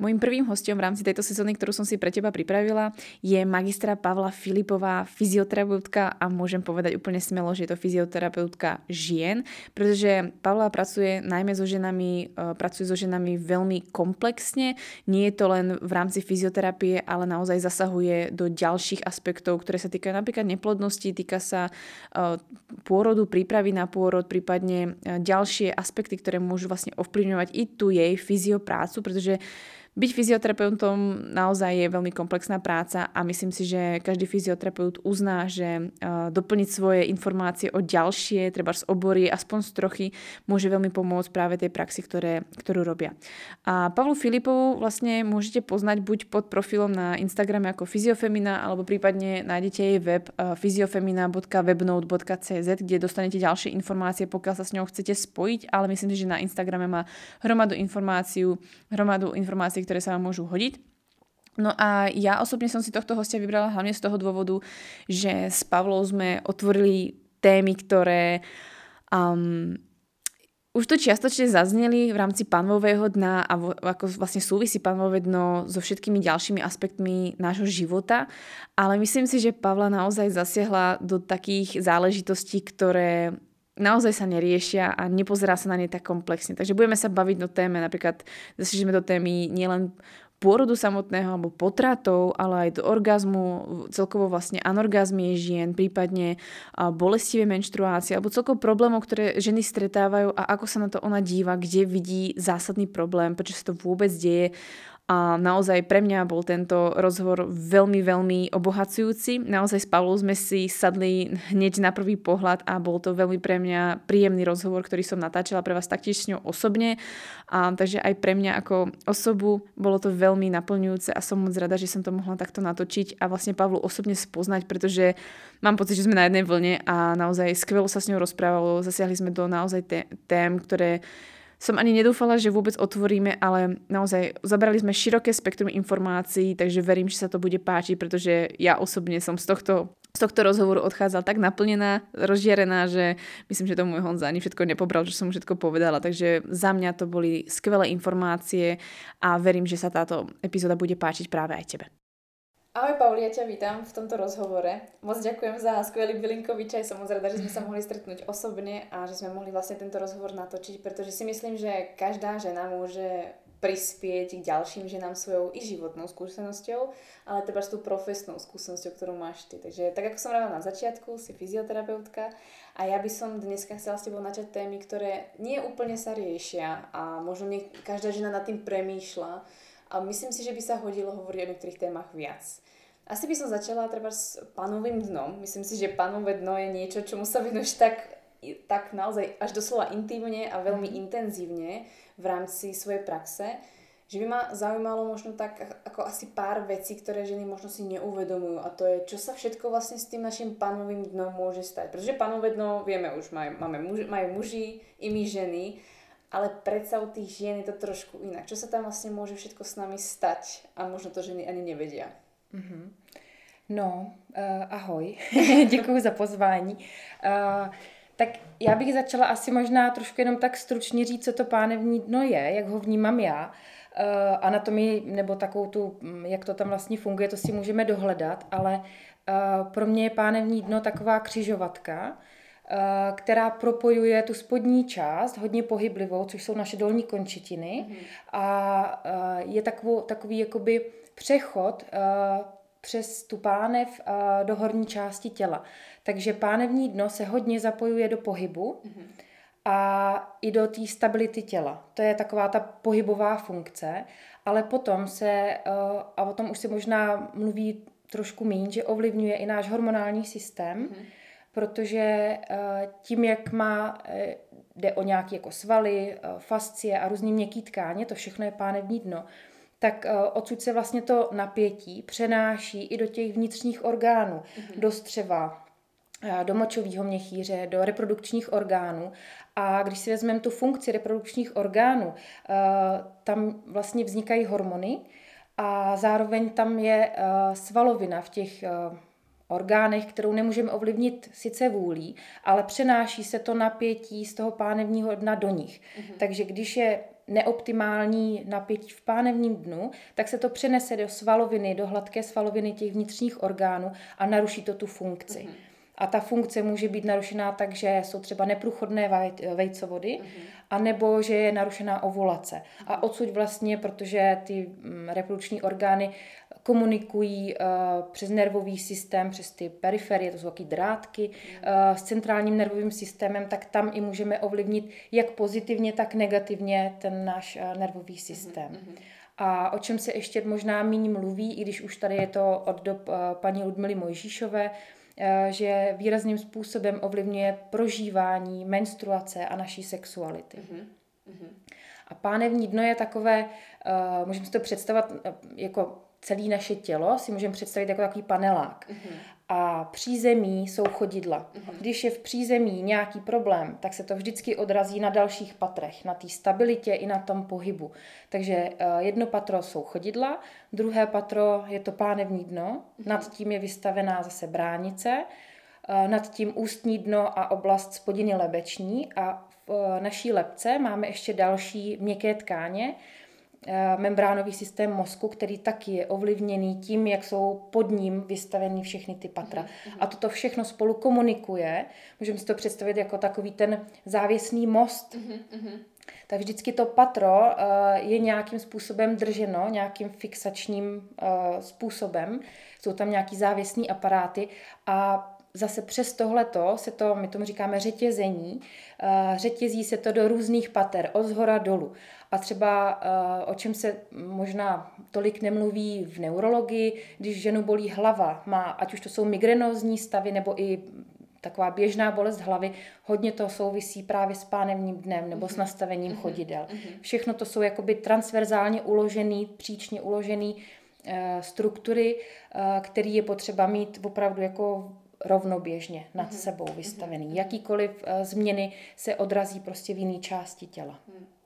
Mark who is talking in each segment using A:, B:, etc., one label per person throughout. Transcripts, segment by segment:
A: Mojím prvým hostom v rámci tejto sezóny, ktorú som si pre teba pripravila, je magistra Pavla Filipová, fyzioterapeutka a môžem povedať úplne smelo, že je to fyzioterapeutka žien, pretože Pavla pracuje najmä so ženami, e, pracuje so ženami veľmi komplexne. Nie je to len v rámci fyzioterapie, ale naozaj zasahuje do ďalších aspektov, ktoré sa týkajú napríklad neplodnosti, týka sa e, pôrodu, prípravy na pôrod, prípadne e, ďalšie aspekty, ktoré môžu vlastne ovplyvňovať i tu jej fyzioprácu, pretože byť fyzioterapeutom naozaj je veľmi komplexná práca a myslím si, že každý fyzioterapeut uzná, že e, doplniť svoje informácie o ďalšie, treba z obory, aspoň z trochy, môže veľmi pomôcť práve tej praxi, ktoré, ktorú robia. A Pavlu Filipovu vlastne môžete poznať buď pod profilom na Instagrame ako Fyziofemina, alebo prípadne nájdete jej web e, fyziofemina.webnote.cz, kde dostanete ďalšie informácie, pokiaľ sa s ňou chcete spojiť, ale myslím si, že na Instagrame má hromadu informáciu, hromadu informácií informácií, ktoré sa vám môžu hodiť. No a ja osobne som si tohto hostia vybrala hlavne z toho dôvodu, že s Pavlou sme otvorili témy, ktoré um, už to čiastočne zazneli v rámci panového dna a vo, ako vlastne súvisí panvové dno so všetkými ďalšími aspektmi nášho života, ale myslím si, že Pavla naozaj zasiahla do takých záležitostí, ktoré naozaj sa neriešia a nepozerá sa na ne tak komplexne. Takže budeme sa baviť o téme, napríklad zasižeme do témy nielen pôrodu samotného alebo potratov, ale aj do orgazmu, celkovo vlastne anorgazmie žien, prípadne bolestivé menštruácie alebo celkovo problémov, ktoré ženy stretávajú a ako sa na to ona díva, kde vidí zásadný problém, prečo sa to vôbec deje a naozaj pre mňa bol tento rozhovor veľmi, veľmi obohacujúci. Naozaj s Pavlou sme si sadli hneď na prvý pohľad a bol to veľmi pre mňa príjemný rozhovor, ktorý som natáčala pre vás taktiež s ňou osobne. A, takže aj pre mňa ako osobu bolo to veľmi naplňujúce a som moc rada, že som to mohla takto natočiť a vlastne Pavlu osobne spoznať, pretože mám pocit, že sme na jednej vlne a naozaj skvelo sa s ňou rozprávalo. Zasiahli sme do naozaj tém, ktoré som ani nedúfala, že vôbec otvoríme, ale naozaj zabrali sme široké spektrum informácií, takže verím, že sa to bude páčiť, pretože ja osobne som z tohto z tohto rozhovoru odchádzala tak naplnená, rozžiarená, že myslím, že to môj Honza ani všetko nepobral, že som mu všetko povedala. Takže za mňa to boli skvelé informácie a verím, že sa táto epizóda bude páčiť práve aj tebe. Ahoj Pauli, ja ťa vítam v tomto rozhovore. Moc ďakujem za skvelý bylinkový čaj. Som moc rada, že sme sa mohli stretnúť osobne a že sme mohli vlastne tento rozhovor natočiť, pretože si myslím, že každá žena môže prispieť k ďalším ženám svojou i životnou skúsenosťou, ale treba s tú profesnou skúsenosťou, ktorú máš ty. Takže tak ako som hovorila na začiatku, si fyzioterapeutka a ja by som dneska chcela s tebou načať témy, ktoré nie úplne sa riešia a možno nie každá žena nad tým premýšľa, a myslím si, že by sa hodilo hovoriť o niektorých témach viac. Asi by som začala treba s panovým dnom. Myslím si, že panové dno je niečo, čomu sa venuješ tak, tak naozaj až doslova intimne a veľmi mm. intenzívne v rámci svojej praxe, že by ma zaujímalo možno tak ako asi pár vecí, ktoré ženy možno si neuvedomujú a to je, čo sa všetko vlastne s tým našim panovým dnom môže stať. Pretože panové dno, vieme už, maj, máme muži, majú muži i my ženy, ale predsa u tých žien je to trošku inak. Čo sa tam vlastne môže všetko s nami stať a možno to ženy ani nevedia. Mm-hmm.
B: No, uh, ahoj, děkuji za pozvání. Uh, tak já bych začala asi možná trošku jenom tak stručně říct, co to pánevní dno je, jak ho vnímám já. Uh, anatomii nebo takovou tu, mm, jak to tam vlastně funguje, to si můžeme dohledat, ale uh, pro mě je pánevní dno taková křižovatka, Eh, která propojuje tu spodní část, hodně pohyblivou, což jsou naše dolní končetiny mm. a eh, je takovou, takový jakoby přechod eh, přes tu pánev do horní části těla. Takže pánevní dno se hodně zapojuje do pohybu mm. a i do té stability těla. To je taková ta pohybová funkce, ale potom se, eh, a o tom už se možná mluví trošku méně, že ovlivňuje i náš hormonální systém, mm. Protože eh, tím, jak má, eh, jde o nějaké jako svaly, fascie a různý měkký tkáně, to všechno je pánevní dno, tak odsud se vlastně to napětí přenáší i do těch vnitřních orgánů, mm-hmm. do střeva, do močového měchýře, do reprodukčních orgánů. A když si vezmeme tu funkci reprodukčních orgánů, tam vlastně vznikají hormony a zároveň tam je svalovina v těch orgánech, kterou nemůžeme ovlivnit sice vůlí, ale přenáší se to napětí z toho pánevního dna do nich. Mm-hmm. Takže když je neoptimální napětí v pánevním dnu, tak se to přenese do svaloviny, do hladké svaloviny těch vnitřních orgánů a naruší to tu funkci. Mm-hmm. A ta funkce může být narušená tak, že jsou třeba neprůchodné vejcovody, mm-hmm. anebo že je narušená ovulace. Mm-hmm. A odsud vlastně, protože ty mm, reprodukční orgány komunikují uh, přes nervový systém, přes ty periferie, to jsou taky drátky, mm-hmm. uh, s centrálním nervovým systémem, tak tam i můžeme ovlivnit jak pozitivně, tak negativně ten náš uh, nervový systém. Mm-hmm. A o čem se ještě možná méně mluví, i když už tady je to od dob paní Ludmily Mojžíšové, Eh, že výrazným způsobem ovlivňuje prožívání, menstruace a naší sexuality. Mm-hmm. A pánevní dno je takové, uh, můžeme si to představit uh, jako celé naše tělo, si můžeme představit jako takový panelák. Mm-hmm a přízemí jsou chodidla. Mm-hmm. Když je v přízemí nějaký problém, tak se to vždycky odrazí na dalších patrech, na té stabilitě i na tom pohybu. Takže uh, jedno patro jsou chodidla, druhé patro je to pánevní dno, mm-hmm. nad tím je vystavená zase bránice, uh, nad tím ústní dno a oblast spodiny lebeční a v uh, naší lepce máme ještě další měkké tkáně, Eh, membránový systém mozku, který taky je ovlivněný tím, jak jsou pod ním vystaveny všechny ty patra. Mm-hmm. A toto všechno spolu komunikuje. Můžeme si to představit jako takový ten závěsný most. Mm-hmm. Tak vždycky to patro uh, je nějakým způsobem drženo, nějakým fixačním uh, způsobem. Jsou tam nějaký závěsní aparáty a zase přes tohleto se to, my tomu říkáme řetězení, řetězí se to do různých pater, od zhora dolů. A třeba uh, o čem se možná tolik nemluví v neurologii, když ženu bolí hlava, má, ať už to jsou migrenózní stavy nebo i taková běžná bolest hlavy, hodně to souvisí právě s pánevním dnem nebo s mhm. nastavením mhm. chodidel. Mhm. Všechno to jsou jakoby transverzálně uložený, příčně uložený uh, struktury, uh, který je potřeba mít opravdu jako rovnoběžně nad sebou vystavený. Jakýkoliv změny se odrazí prostě v jiné části těla.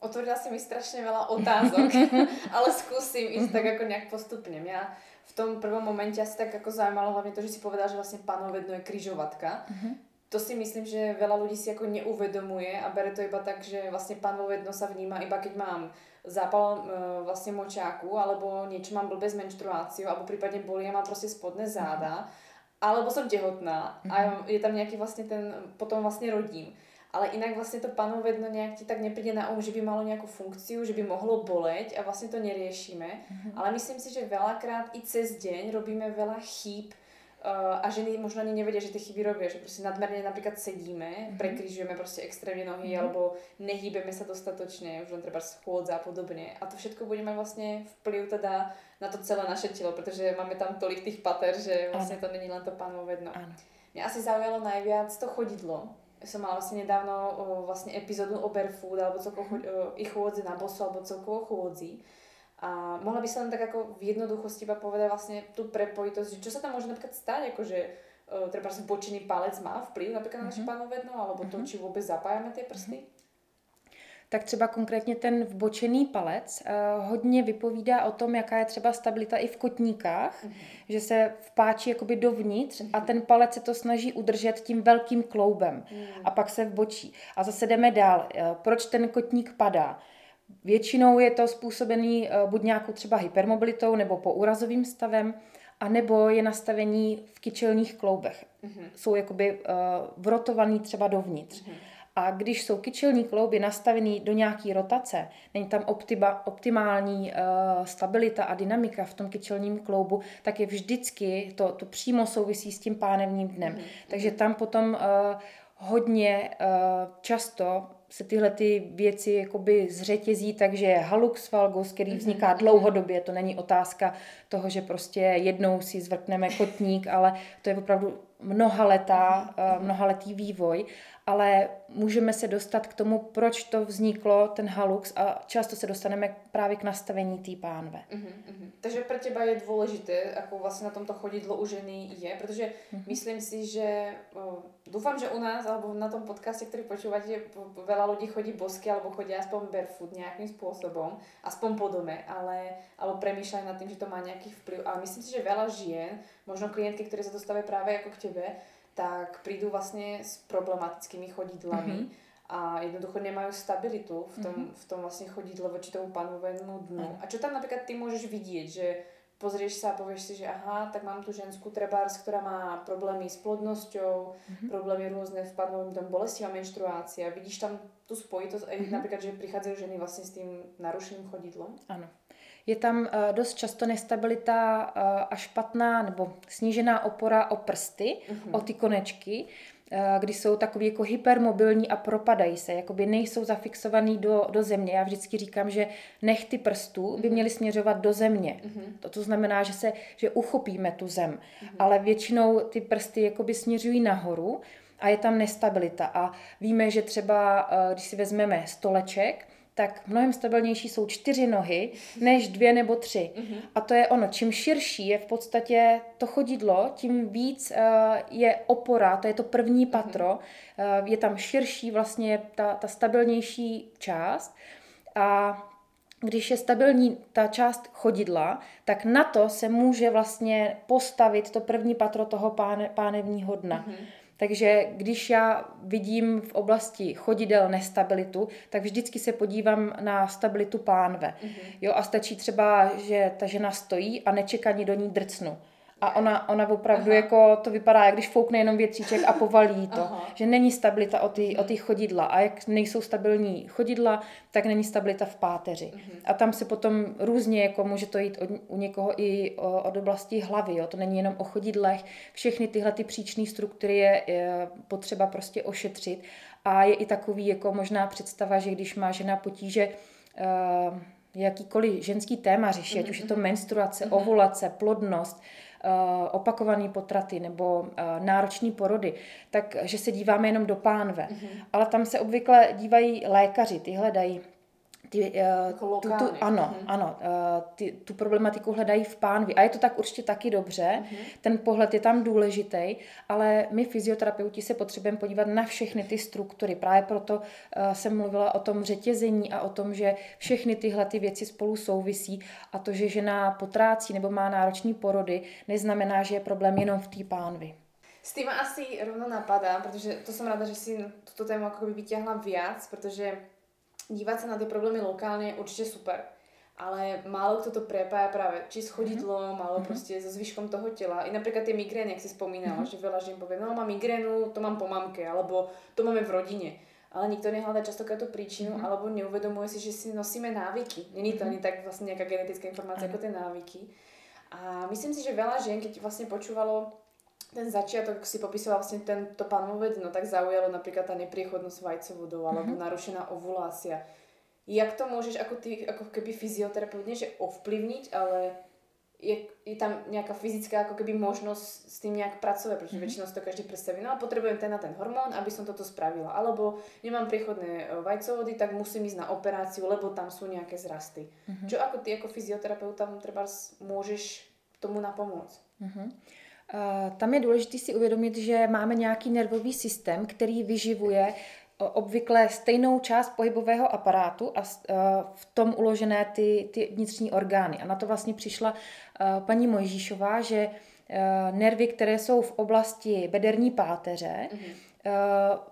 A: Otvorila si mi strašně veľa otázok, ale skúsim ísť tak ako nejak postupne. Mňa v tom prvom momente asi tak ako zaujímalo hlavne to, že si povedala, že vlastne panovedno je kryžovatka. Mm-hmm. To si myslím, že veľa ľudí si ako neuvedomuje a bere to iba tak, že vlastne panovedno sa vníma iba keď mám zápal e, vlastne močáku alebo niečo mám blbé s menštruáciou alebo prípadne bolí a mám proste spodné záda. Alebo som tehotná a mhm. je tam nejaký vlastne ten, potom vlastne rodím. Ale inak vlastne to panovedno nejak ti tak nepríde na um, že by malo nejakú funkciu, že by mohlo boleť a vlastne to neriešime. Mm-hmm. Ale myslím si, že veľakrát i cez deň robíme veľa chýb uh, a ženy možno ani nevedia, že tie chyby robia, že proste nadmerne napríklad sedíme, mm-hmm. prekryžujeme proste extrémne nohy mm-hmm. alebo nehýbeme sa dostatočne, už len treba schôdza a podobne. A to všetko bude mať vlastne vplyv teda na to celé naše telo, protože máme tam tolik tých pater, že vlastně ano. to není len to panovedno. Ano. Mě asi zaujalo najviac to chodidlo. Som mala vlastne nedávno o, vlastne epizódu o barefoot alebo celkovo chod, o, i chôdzi na bosu alebo celkovo chôdzi. A mohla by sa len tak ako v jednoduchosti iba povedať vlastne tú prepojitosť, že čo sa tam môže napríklad stať, akože treba bočený palec má vplyv napríklad na naše mm-hmm. panovedno, alebo to, mm-hmm. či vôbec zapájame tie prsty? Mm-hmm
B: tak třeba konkrétně ten vbočený palec uh, hodně vypovídá o tom, jaká je třeba stabilita i v kotníkách, mm-hmm. že se vpáčí jakoby dovnitř mm-hmm. a ten palec se to snaží udržet tím velkým kloubem mm-hmm. a pak se vbočí. A zase jdeme dál. Uh, proč ten kotník padá? Většinou je to způsobený uh, buď nějakou třeba hypermobilitou nebo poúrazovým stavem, a nebo je nastavení v kyčelních kloubech. Mm-hmm. Jsou jakoby uh, vrotovaný třeba dovnitř. Mm-hmm. A když jsou kyčelní klouby nastavený do nějaké rotace, není tam optima, optimální uh, stabilita a dynamika v tom kyčelním kloubu, tak je vždycky, to, to přímo souvisí s tím pánevním dnem. Mm-hmm. Takže tam potom uh, hodně uh, často se tyhle ty věci jakoby zřetězí, takže halux valgus, který mhm, vzniká dlouhodobě, to není otázka toho, že prostě jednou si zvrkneme kotník, ale to je opravdu mnohaletá, uh, mnohaletý vývoj ale můžeme se dostat k tomu, proč to vzniklo, ten halux a často se dostaneme právě k nastavení té pánve.
A: Uh-huh, uh-huh. Takže pro těba je důležité, jako vlastně na tomto chodidlo u ženy je, protože uh-huh. myslím si, že uh, doufám, že u nás, alebo na tom podcaste, který počúvate, veľa ľudí chodí bosky, alebo chodí aspoň barefoot nějakým způsobem, aspoň po dome, ale, alebo premýšľajú nad tým, že to má nějaký vplyv. A myslím si, že veľa žien, možno klientky, které se dostávají právě jako k tebe, tak prídu vlastne s problematickými chodidlami mm-hmm. a jednoducho nemajú stabilitu v tom, mm-hmm. v tom vlastne chodidle voči tomu panovému dnu. Mm. A čo tam napríklad ty môžeš vidieť, že pozrieš sa a povieš si, že aha, tak mám tu ženskú trebárs, ktorá má problémy s plodnosťou, mm-hmm. problémy rôzne v panovom tom bolestivá menštruácia. Vidíš tam tú spojitosť, aj mm-hmm. napríklad, že prichádzajú ženy vlastne s tým narušeným chodidlom?
B: Áno. Je tam uh, dost často nestabilita uh, a špatná nebo snížená opora o prsty, uh-huh. o ty konečky, uh, kdy jsou takový jako hypermobilní a propadají se, jakoby nejsou zafixovaný do, do země. Já vždycky říkám, že nechty prstů by mhm. měly směřovat do země. Uh-huh. To, to znamená, že se že uchopíme tu zem, uh-huh. ale většinou ty prsty jakoby směřují nahoru a je tam nestabilita. A víme, že třeba, když si vezmeme stoleček, tak mnohem stabilnější jsou čtyři nohy než dvě nebo tři. Mm-hmm. A to je ono, čím širší je v podstatě to chodidlo, tím víc uh, je opora, to je to první mhm. patro, mm-hmm. uh, je tam širší vlastně ta, ta stabilnější část a když je stabilní ta část chodidla, tak na to se může vlastně postavit to první patro toho páne, pánevního dna. Mm-hmm. Takže když já vidím v oblasti chodidel nestabilitu, tak vždycky se podívám na stabilitu pánve. Mm-hmm. Jo, a stačí třeba, že ta žena stojí a nečekaně do ní drcnu. A ona, ona opravdu Aha. jako to vypadá, jak když foukne jenom větříček a povalí to. Aha. Že není stabilita o ty, o ty chodidla. A jak nejsou stabilní chodidla, tak není stabilita v páteři. Uh-huh. A tam se potom různě, jako může to jít od, u někoho i o, od oblasti hlavy. Jo. To není jenom o chodidlech. Všechny tyhle ty příčné struktury je, je potřeba prostě ošetřit. A je i takový jako možná představa, že když má žena potíže uh, jakýkoliv ženský téma řeší, ať už je to menstruace, uh-huh. ovulace, plodnost, opakované potraty nebo eh, náročné porody, takže se díváme jenom do pánve. Mm-hmm. Ale tam se obvykle dívají lékaři, ty hledají ty, uh, tu, tu, ano, mm-hmm. ano, uh, ty, tu problematiku hledají v pánvi. A je to tak určitě taky dobře, mm-hmm. ten pohled je tam důležitý, ale my fyzioterapeuti se potřebujeme podívat na všechny ty struktury. Právě proto uh, jsem mluvila o tom řetězení a o tom, že všechny tyhle ty věci spolu souvisí a to, že žena potrácí nebo má náročné porody, neznamená, že je problém jenom v té pánvi.
A: S tým asi rovno napadá, protože to jsem ráda, že si tuto tému jako by vyťahla viac, protože dívať sa na tie problémy lokálne je určite super. Ale málo kto to prepája práve či s chodidlom, mm-hmm. alebo mhm. proste so zvyškom toho tela. I napríklad tie migrény, jak si spomínala, mm-hmm. že veľa žien povie, no mám migrénu, to mám po mamke, alebo to máme v rodine. Ale nikto nehľadá častokrát tú príčinu, mm-hmm. alebo neuvedomuje si, že si nosíme návyky. Není to mm-hmm. ani tak vlastne nejaká genetická informácia mm-hmm. ako tie návyky. A myslím si, že veľa žien, keď vlastne počúvalo ten začiatok si popisoval vlastne tento panovec, no tak zaujalo napríklad tá nepriechodnosť vajcovodov alebo mm-hmm. narušená ovulácia. Jak to môžeš ako ty, ako keby fyzioterapeut, nie že ovplyvniť, ale je, je tam nejaká fyzická ako keby možnosť s tým nejak pracovať, pretože mm-hmm. väčšinou si to každý predstaví, no a potrebujem ten na ten hormón, aby som toto spravila. Alebo nemám priechodné e, vajcovody, tak musím ísť na operáciu, lebo tam sú nejaké zrasty. Mm-hmm. Čo ako ty ako fyzioterapeut tam treba môžeš tomu napomôcť? Mm-hmm.
B: Tam je důležité si uvědomit, že máme nějaký nervový systém, který vyživuje obvykle stejnou část pohybového aparátu a v tom uložené ty, ty vnitřní orgány. A na to vlastně přišla paní Mojžíšová, že nervy, které jsou v oblasti bederní páteře, mm-hmm.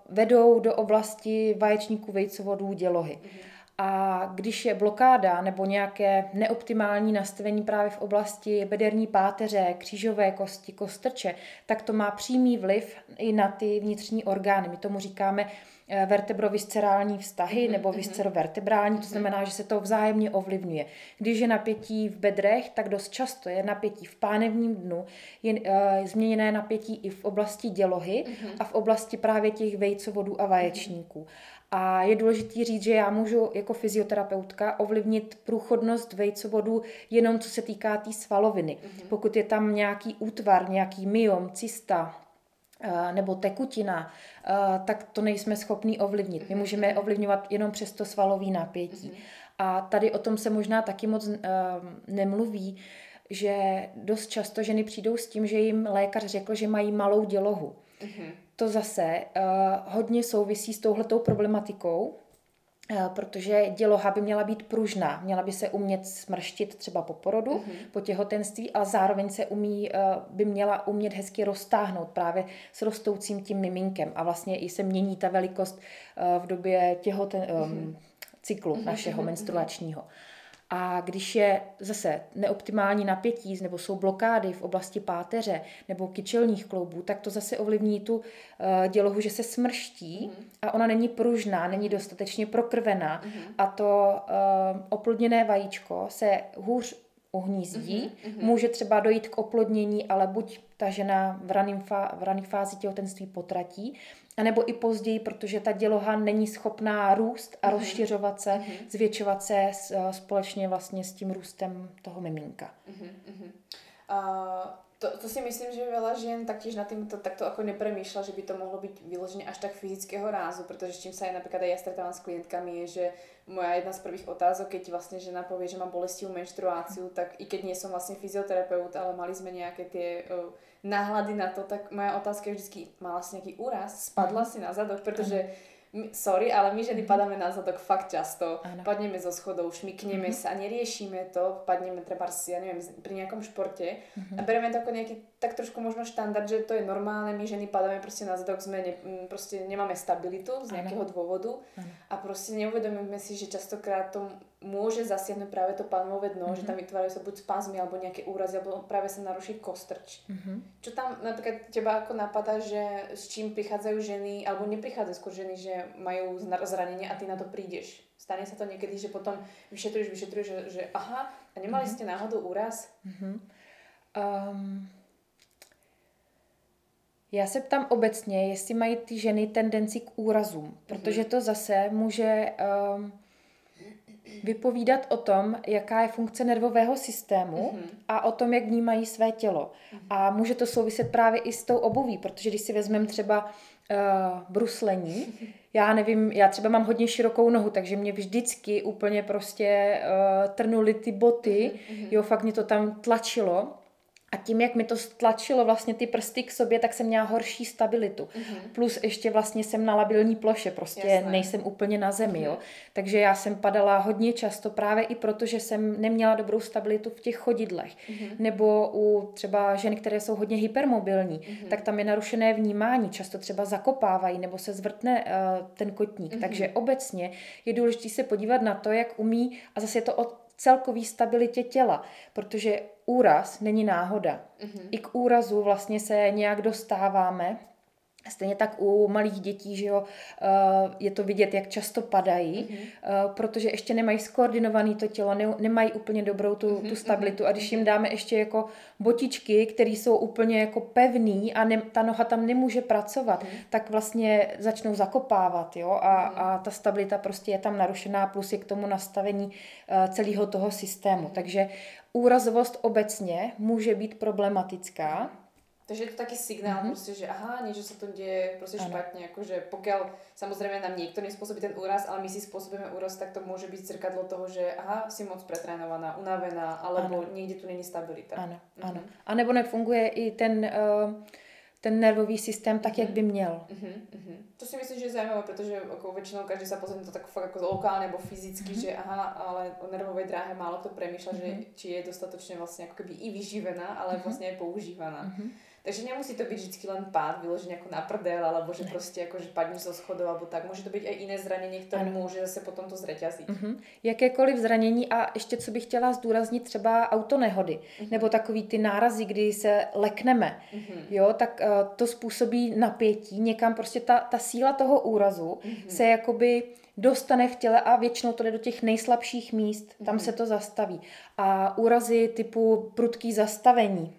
B: vedou do oblasti vaječníků, vejcovodů, dělohy. Mm-hmm. A když je blokáda nebo nějaké neoptimální nastavení právě v oblasti bederní páteře, křížové kosti, kostrče, tak to má přímý vliv i na ty vnitřní orgány. My tomu říkáme eh, vertebroviscerální vztahy mm-hmm. nebo mhm. viscerovertebrální, to mhm. znamená, že se to vzájemně ovlivňuje. Když je napětí v bedrech, tak dost často je napětí v pánevním dnu, je uh, změněné napětí i v oblasti dělohy a v oblasti právě těch vejcovodů a vaječníků. A je důležité říct, že já můžu jako fyzioterapeutka ovlivnit průchodnost vejcovodu jenom co se týká té tý svaloviny. Mm-hmm. Pokud je tam nějaký útvar, nějaký myom, cysta, eh, nebo tekutina, eh, tak to nejsme schopní ovlivnit. My můžeme ovlivňovat jenom přes to svalový napětí. Mm-hmm. A tady o tom se možná taky moc uh, nemluví, že dost často ženy přijdou s tím, že jim lékař řekl, že mají malou dělohu. Mm-hmm. To zase uh, hodně souvisí s touhletou problematikou, uh, protože děloha by měla být pružná, měla by se umět smrštit třeba po porodu, mm-hmm. po těhotenství, ale zároveň se umí, uh, by měla umět hezky roztáhnout právě s rostoucím tím miminkem a vlastně i se mění ta velikost uh, v době těhoten, um, mm-hmm cyklu mm-hmm, našeho mm-hmm. menstruačního. A když je zase neoptimální napětí nebo jsou blokády v oblasti páteře nebo kyčelních kloubů, tak to zase ovlivní tu uh, dělohu, že se smrští mm-hmm. a ona není pružná, není dostatečně prokrvená mm-hmm. a to uh, oplodněné vajíčko se hůř uhnízdí. Mm-hmm. Může třeba dojít k oplodnění, ale buď ta žena v rané fá- fázi těhotenství potratí, anebo i později, protože ta děloha není schopná růst a mm-hmm. rozšiřovat se, mm-hmm. zvětšovat se s, společně vlastně s tím růstem toho miminka. Mm-hmm.
A: Uh, to, to si myslím, že veľa žien taktiež nad týmto takto ako nepremýšľa, že by to mohlo byť vyložené až tak fyzického rázu, pretože s čím sa aj napríklad aj ja stretávam s klientkami je, že moja jedna z prvých otázok, keď vlastne žena povie, že má bolestivú menštruáciu, tak i keď nie som vlastne fyzioterapeut, ale mali sme nejaké tie uh, náhľady na to, tak moja otázka je vždycky, mala si nejaký úraz, spadla si na zadok, pretože uh sorry, ale my ženy padáme na zadok fakt často. Ano. Padneme zo schodov, šmikneme mm-hmm. sa, neriešime to, padneme treba ja neviem, pri nejakom športe mm-hmm. a bereme to ako nejaký tak trošku možno štandard, že to je normálne, my ženy padáme proste na zadok, sme ne, proste nemáme stabilitu z nejakého ano. dôvodu ano. a proste neuvedomíme si, že častokrát to môže zasiahnuť práve to pánové dno, mm-hmm. že tam vytvárajú sa buď spazmy alebo nejaké úrazy, alebo práve sa naruší kostrč. Mm-hmm. Čo tam napríklad teba ako napadá, že s čím prichádzajú ženy, alebo neprichádzajú skôr ženy, že majú zranenie a ty na to prídeš. Stane sa to niekedy, že potom vyšetruješ, vyšetruješ, že, že aha, a nemali mm-hmm. ste náhodou úraz? Mm-hmm. Um,
B: já se ptám obecně, jestli mají ty ženy tendenci k úrazům, protože mhm. to zase může um, vypovídat o tom, jaká je funkce nervového systému mm-hmm. a o tom, jak vnímají své tělo. Mm-hmm. A může to souviset právě i s tou obuví, protože když si vezmeme třeba uh, bruslení, mm-hmm. já nevím, já třeba mám hodně širokou nohu, takže mě vždycky úplně prostě uh, trnuly ty boty, mm-hmm. jo, fakt mě to tam tlačilo a tím, jak mi to stlačilo vlastně ty prsty k sobě, tak jsem měla horší stabilitu. Mm-hmm. Plus ještě vlastně jsem na labilní ploše, prostě Jasné. nejsem úplně na zemi, mm-hmm. jo. Takže já jsem padala hodně často právě i proto, že jsem neměla dobrou stabilitu v těch chodidlech. Mm-hmm. Nebo u třeba žen, které jsou hodně hypermobilní, mm-hmm. tak tam je narušené vnímání, často třeba zakopávají nebo se zvrtne uh, ten kotník. Mm-hmm. Takže obecně je důležité se podívat na to, jak umí, a zase je to o celkové stabilitě těla, protože úraz není náhoda. Mm-hmm. I k úrazu vlastně se nějak dostáváme. Stejně tak u malých dětí, že jo, eh, je to vidět, jak často padají, mm-hmm. protože ještě nemají skoordinované to tělo, nemají úplně dobrou tu, mm-hmm. tu stabilitu. A když jim dáme ještě jako botičky, které jsou úplně jako pevný a ne, ta noha tam nemůže pracovat, mm-hmm. tak vlastně začnou zakopávat, jo, a, mm-hmm. a ta stabilita prostě je tam narušená, plus je k tomu nastavení uh, celého toho systému. Takže úrazovost obecně může být problematická.
A: Takže je to taký signál mm-hmm. proste, že aha, niečo sa tu deje proste ano. špatne, akože pokiaľ samozrejme nám niekto nespôsobí ten úraz, ale my si spôsobíme úraz, tak to môže byť zrkadlo toho, že aha, si moc pretrénovaná, unavená, alebo ano. niekde tu není stabilita.
B: Ano, mm-hmm. ano. A nebo nefunguje i ten uh, ten nervový systém tak, jak by měl. Uh-huh,
A: uh-huh. To si myslím, že je zajímavé, protože jako většinou každý se pozrie to tak fakt jako lokálně nebo fyzicky, uh-huh. že aha, ale o nervové dráhe málo kdo přemýšlel, uh-huh. že či je dostatečně vlastně jako i vyživená, ale uh-huh. vlastně je používaná. Uh-huh. Takže nemusí to byť vždy len pád, vyložený ako na prdel, alebo že ne. proste ako, že padneš zo schodov, alebo tak. Môže to být aj iné zranění, které může zase potom to zreťazit. Uh-huh.
B: Jakékoliv zranění a ještě co bych chtěla zdůraznit, třeba autonehody, uh-huh. nebo takový ty nárazy, kdy se lekneme, uh-huh. jo, tak uh, to způsobí napětí, někam prostě ta, ta síla toho úrazu uh-huh. se jakoby dostane v těle a většinou to jde do těch nejslabších míst, tam mm-hmm. se to zastaví. A úrazy typu prudký zastavení,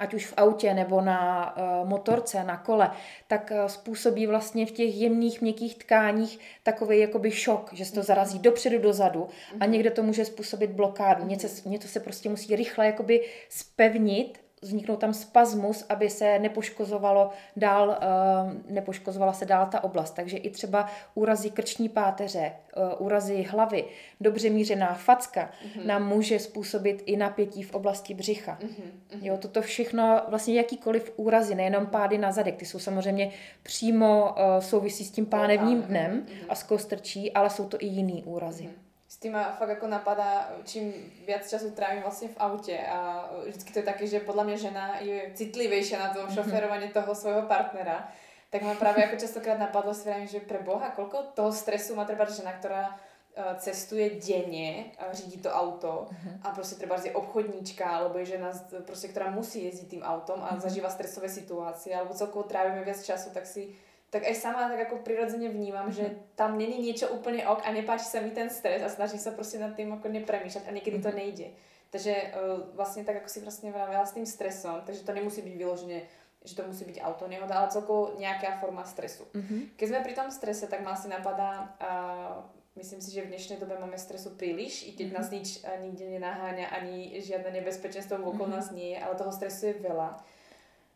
B: ať už v autě nebo na uh, motorce, na kole, tak uh, způsobí vlastně v těch jemných, měkkých tkáních takový jakoby šok, že se to zarazí dopředu, dozadu a někde to může způsobit blokádu. Něco, něco se prostě musí rychle jakoby spevnit vzniknou tam spazmus, aby se nepoškozovalo dál, eh, nepoškozovala se dál ta oblast. Takže i třeba úrazy krční páteře, eh, úrazy hlavy, dobře mířená facka mm-hmm. nám může způsobit i napětí v oblasti břicha. Mm-hmm. Jo, toto všechno, vlastně jakýkoliv úrazy, nejenom pády na zadek, ty jsou samozřejmě přímo uh, souvisí s tím pánevním dnem mm-hmm. a s kostrčí, ale jsou to i jiný úrazy. Mm-hmm
A: s tým ma fakt ako napadá, čím viac času trávim vlastne v aute a vždycky to je také, že podľa mňa žena je citlivejšia na to mhm. šoferovanie toho svojho partnera, tak ma práve ako častokrát napadlo si vrajím, že pre Boha, koľko toho stresu má treba žena, ktorá e, cestuje denne, řídí to auto uh-huh. a prostě třeba je obchodníčka alebo je žena, prostě, ktorá musí jezdit tým autom a uh-huh. zažíva stresové situácie alebo celkovo trávime viac času, tak si tak aj sama tak ako prirodzene vnímam, mm-hmm. že tam není niečo úplne ok a nepáči sa mi ten stres a snažím sa prostě nad tým ako nepremýšľať a mm-hmm. to mhm. nejde. Takže uh, vlastne tak, ako si vlastne vravela s tým stresom, takže to nemusí byť vyloženě že to musí byť autonehoda, ale celkovo nejaká forma stresu. Mm-hmm. Keď sme pri tom strese, tak ma asi napadá, uh, myslím si, že v dnešnej dobe máme stresu príliš, i keď mm-hmm. nás nič uh, nikde nenaháňa, ani žiadne nebezpečenstvo okolo mm-hmm. nás nie je, ale toho stresu je veľa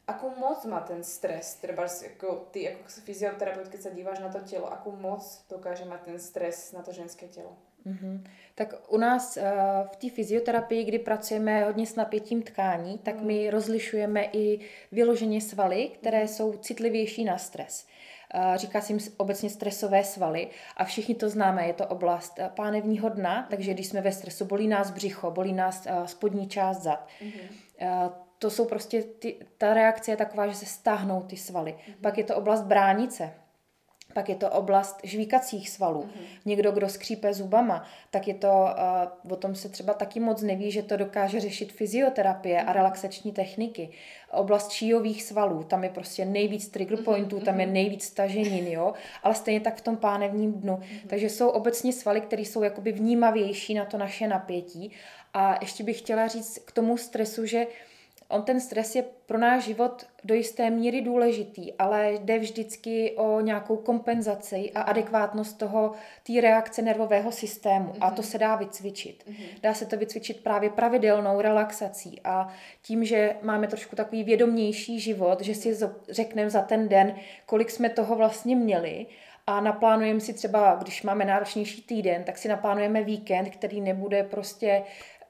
A: akú moc má ten stres, treba ako ty ako fyzioterapeut, keď sa díváš na to tělo, akú moc dokáže mať ten stres na to ženské tělo?
B: Mm-hmm. Tak u nás uh, v té fyzioterapii, kdy pracujeme hodně s napětím tkání, tak mm. my rozlišujeme i vyloženě svaly, které mm. jsou citlivější na stres. Uh, říká se jim obecně stresové svaly a všichni to známe, je to oblast uh, pánevního dna, takže když jsme ve stresu, bolí nás břicho, bolí nás uh, spodní část zad. Mm-hmm. To jsou prostě, ty, ta reakce je taková, že se stáhnou ty svaly. Mm-hmm. Pak je to oblast bránice, pak je to oblast žvíkacích svalů. Mm-hmm. Někdo, kdo skřípe zubama, tak je to, uh, o tom se třeba taky moc neví, že to dokáže řešit fyzioterapie mm-hmm. a relaxační techniky. Oblast číjových svalů, tam je prostě nejvíc trigger mhm, pointů, mm-hmm. tam je mhm. nejvíc staženin, jo, ale stejně tak v tom pánevním dnu. Mm-hmm. Takže jsou obecně svaly, které jsou jakoby vnímavější na to naše napětí. A ještě bych chtěla říct k tomu stresu, že uh, on ten stres je pro náš život do jisté míry důležitý, ale jde vždycky o nějakou kompenzaci a adekvátnost toho, té reakce nervového systému. Mm-hmm. A to mhm. se dá vycvičit. Mm-hmm. Dá se to vycvičit právě pravidelnou relaxací a tím, že máme trošku takový vědomější život, že si řekneme za ten den, kolik jsme toho vlastně měli a naplánujeme si třeba, když máme náročnější týden, tak si naplánujeme víkend, který nebude prostě,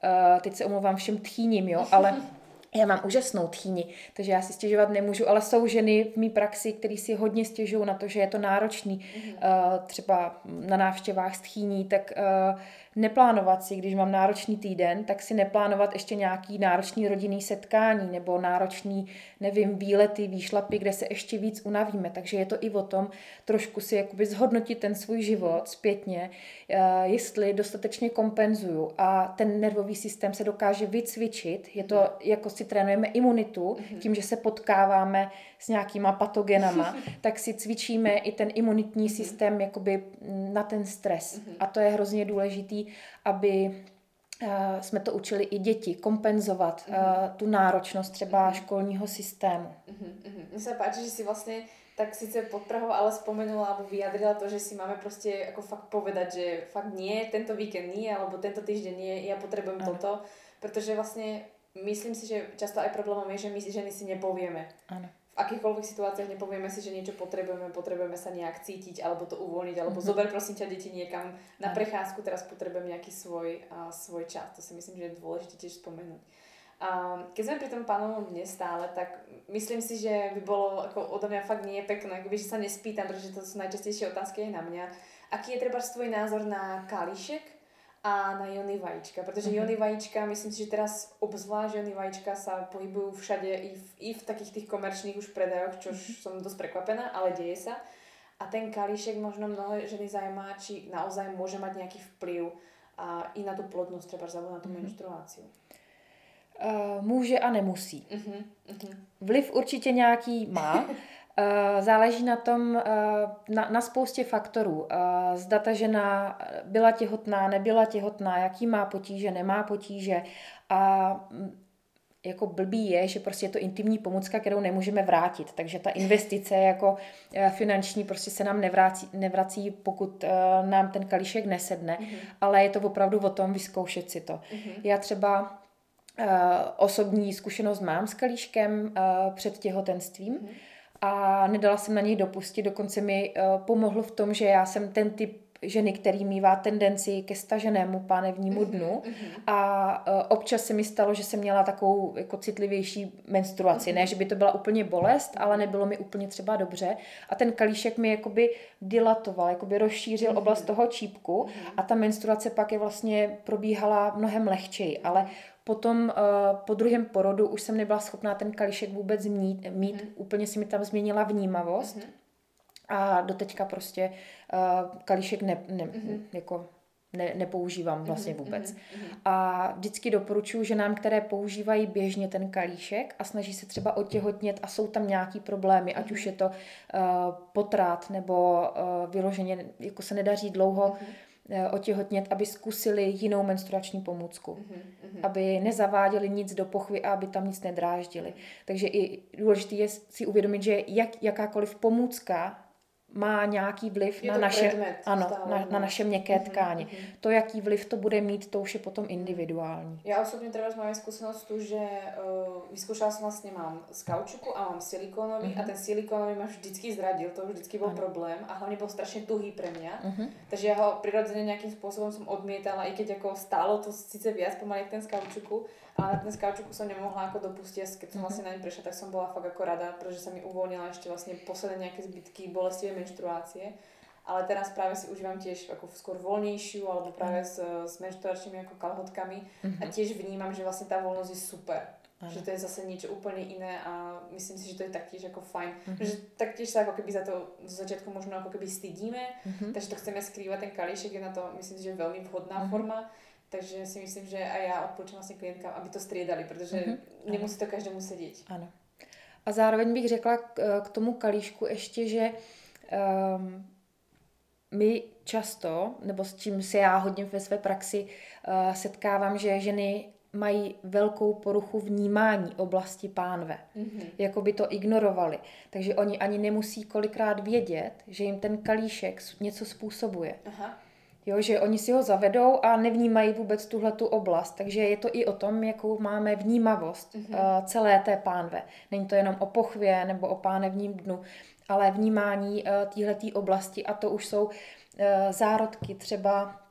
B: uh, teď se omlouvám všem tchýním, jo, ale já mám úžasnou tchýni, takže já si stěžovat nemůžu, ale jsou ženy v mý praxi, které si hodně stěžují na to, že je to náročný, mm-hmm. uh, třeba na návštěvách s tchýní, tak uh, neplánovat si, když mám náročný týden, tak si neplánovat ještě nějaký náročný rodinný setkání nebo náročný, nevím, výlety, výšlapy, kde se ještě víc unavíme. Takže je to i o tom trošku si jakoby zhodnotit ten svůj život zpětně, eh, jestli dostatečně kompenzuju a ten nervový systém se dokáže vycvičit. Je to, jako si trénujeme imunitu, mhm. tím, že se potkáváme s nějakýma patogenama, tak si cvičíme i ten imunitní mhm. systém jakoby na ten stres. Mhm. A to je hrozně důležitý, aby uh, jsme to učili i děti, kompenzovat uh, tu náročnost třeba školního systému.
A: Mně se páči, že si vlastně tak sice podprahov, ale spomenula alebo vyjadrila to, že si máme prostě jako fakt povedať, že fakt nie, tento víkend nie, alebo tento týždeň nie, ja potrebujem ano. toto, protože vlastně myslím si, že často aj problémom je, že my ženy si nepovieme. Ano v akýchkoľvek situáciách nepovieme si, že niečo potrebujeme, potrebujeme sa nejak cítiť, alebo to uvoľniť, alebo mm-hmm. zober prosím ťa deti niekam na prechádzku, teraz potrebujem nejaký svoj, uh, svoj čas. To si myslím, že je dôležité tiež spomenúť. A keď sme pri tom pánovom dne stále, tak myslím si, že by bolo ako odo mňa fakt nie pekné, že sa nespýtam, pretože to sú najčastejšie otázky aj na mňa. Aký je treba tvoj názor na kališek a na jony vajíčka, protože mm-hmm. jony vajíčka, myslím si, že teraz obzvlášť jony vajíčka sa pohybujú všade i v, i v takých tých komerčných už predajoch, čož mm-hmm. som dosť prekvapená, ale deje sa. A ten kalíšek možno mnoho ženy zajímá, či naozaj môže mať nejaký vplyv a i na tu plodnosť, třeba na tu mm-hmm. menstruáciu.
B: Uh, může a nemusí. Uh-huh, uh-huh. Vliv určitě nějaký má. Eh, záleží na tom, eh, na, na spoustě faktorů. Eh, zda ta žena byla těhotná, nebyla těhotná, jaký má potíže, nemá potíže. A mm, jako blbý je, že prostě je to intimní pomůcka, kterou nemůžeme vrátit. Takže ta investice jako finanční prostě se nám nevrací, nevrací pokud nám ten kalíšek nesedne, mm-hmm. ale je to opravdu o tom vyzkoušet si to. Mm-hmm. Já třeba uh, osobní zkušenost mám s kalíškem uh, před těhotenstvím, mm-hmm a nedala jsem na něj dopustit, dokonce mi uh, pomohlo v tom, že já jsem ten typ ženy, který mývá tendenci ke staženému pánevnímu mhm, dnu. mm-hmm. a uh, občas se mi stalo, že jsem měla takovou jako citlivější menstruaci, ne, že by to byla úplně bolest, ale nebylo mi úplně třeba dobře. A ten kalíšek mi jakoby dilatoval, jakoby rozšířil oblast toho čípku. A ta menstruace pak je vlastně probíhala mnohem lehčeji, ale Potom uh, po druhém porodu už jsem nebyla schopná ten kalíšek vůbec mít, mít mm. úplně si mi tam změnila vnímavost. Mm. A doteďka prostě uh, kalíšek ne, ne, mm-hmm. jako ne, nepoužívám vlastně vůbec. Mm-hmm. A vždycky doporučuji ženám, které používají běžně ten kalíšek a snaží se třeba otěhotnět a jsou tam nějaký problémy, ať mm-hmm. už je to uh, potrat nebo uh, vyloženě jako se nedaří dlouho mm-hmm. Uh, otěhotnět, aby zkusili jinou menstruační pomůcku. Mm-hmm. Aby nezaváděli nic do pochvy a aby tam nic nedráždili. Takže i důležité je si uvědomit, že jak, jakákoliv pomůcka má nějaký vliv na naše,
A: předmět,
B: ano, na, na naše měkké mm-hmm, tkáně. Mm-hmm. To, jaký vliv to bude mít, to už je potom individuální.
A: Já osobně třeba mám zkušenost tu, že uh, vyzkoušela jsem vlastně, mám z kaučuku a mám silikonový mm-hmm. a ten silikonový ma vždycky zradil, to vždycky byl ano. problém a hlavně byl strašně tuhý pre mě. Mm-hmm. Takže já ho přirozeně nějakým způsobem jsem odmietala, i keď jako stálo to sice víc pomaly jak ten z kaučuku, ale ten z kaučuku jsem nemohla jako dopustit, keď jsem mm-hmm. vlastně na něm prešla, tak jsem byla fakt jako rada, protože se mi uvolnila ještě vlastně posledné nějaké zbytky bolestivé menštruácie. Ale teraz práve si užívam tiež ako skôr voľnejšiu alebo práve s, s menštruačnými ako kalhotkami mm-hmm. a tiež vnímam, že vlastne tá voľnosť je super. Ano. Že to je zase niečo úplne iné a myslím si, že to je taktiež ako fajn. Mm-hmm. Že taktiež sa ako keby za to z začiatku možno ako keby stydíme, mm-hmm. takže to chceme skrývať, ten kalíšek je na to myslím si, že veľmi vhodná mm-hmm. forma. Takže si myslím, že aj já odporučuji vlastně klientkám, aby to striedali, protože mm-hmm. nemusí to každému sedět.
B: Ano. A zároveň bych řekla k, k tomu kalíšku ještě, že um, my často, nebo s čím se já hodně ve své praxi uh, setkávám, že ženy mají velkou poruchu vnímání oblasti pánve. Mm-hmm. Jako by to ignorovali. Takže oni ani nemusí kolikrát vědět, že jim ten kalíšek něco způsobuje. Aha. Jo, že oni si ho zavedou a nevnímají vůbec tuhle tu oblast. Takže je to i o tom, jakou máme vnímavost mm-hmm. uh, celé té pánve. Není to jenom o pochvě nebo o pánevním dnu, ale vnímání uh, téhleté oblasti a to už jsou uh, zárodky třeba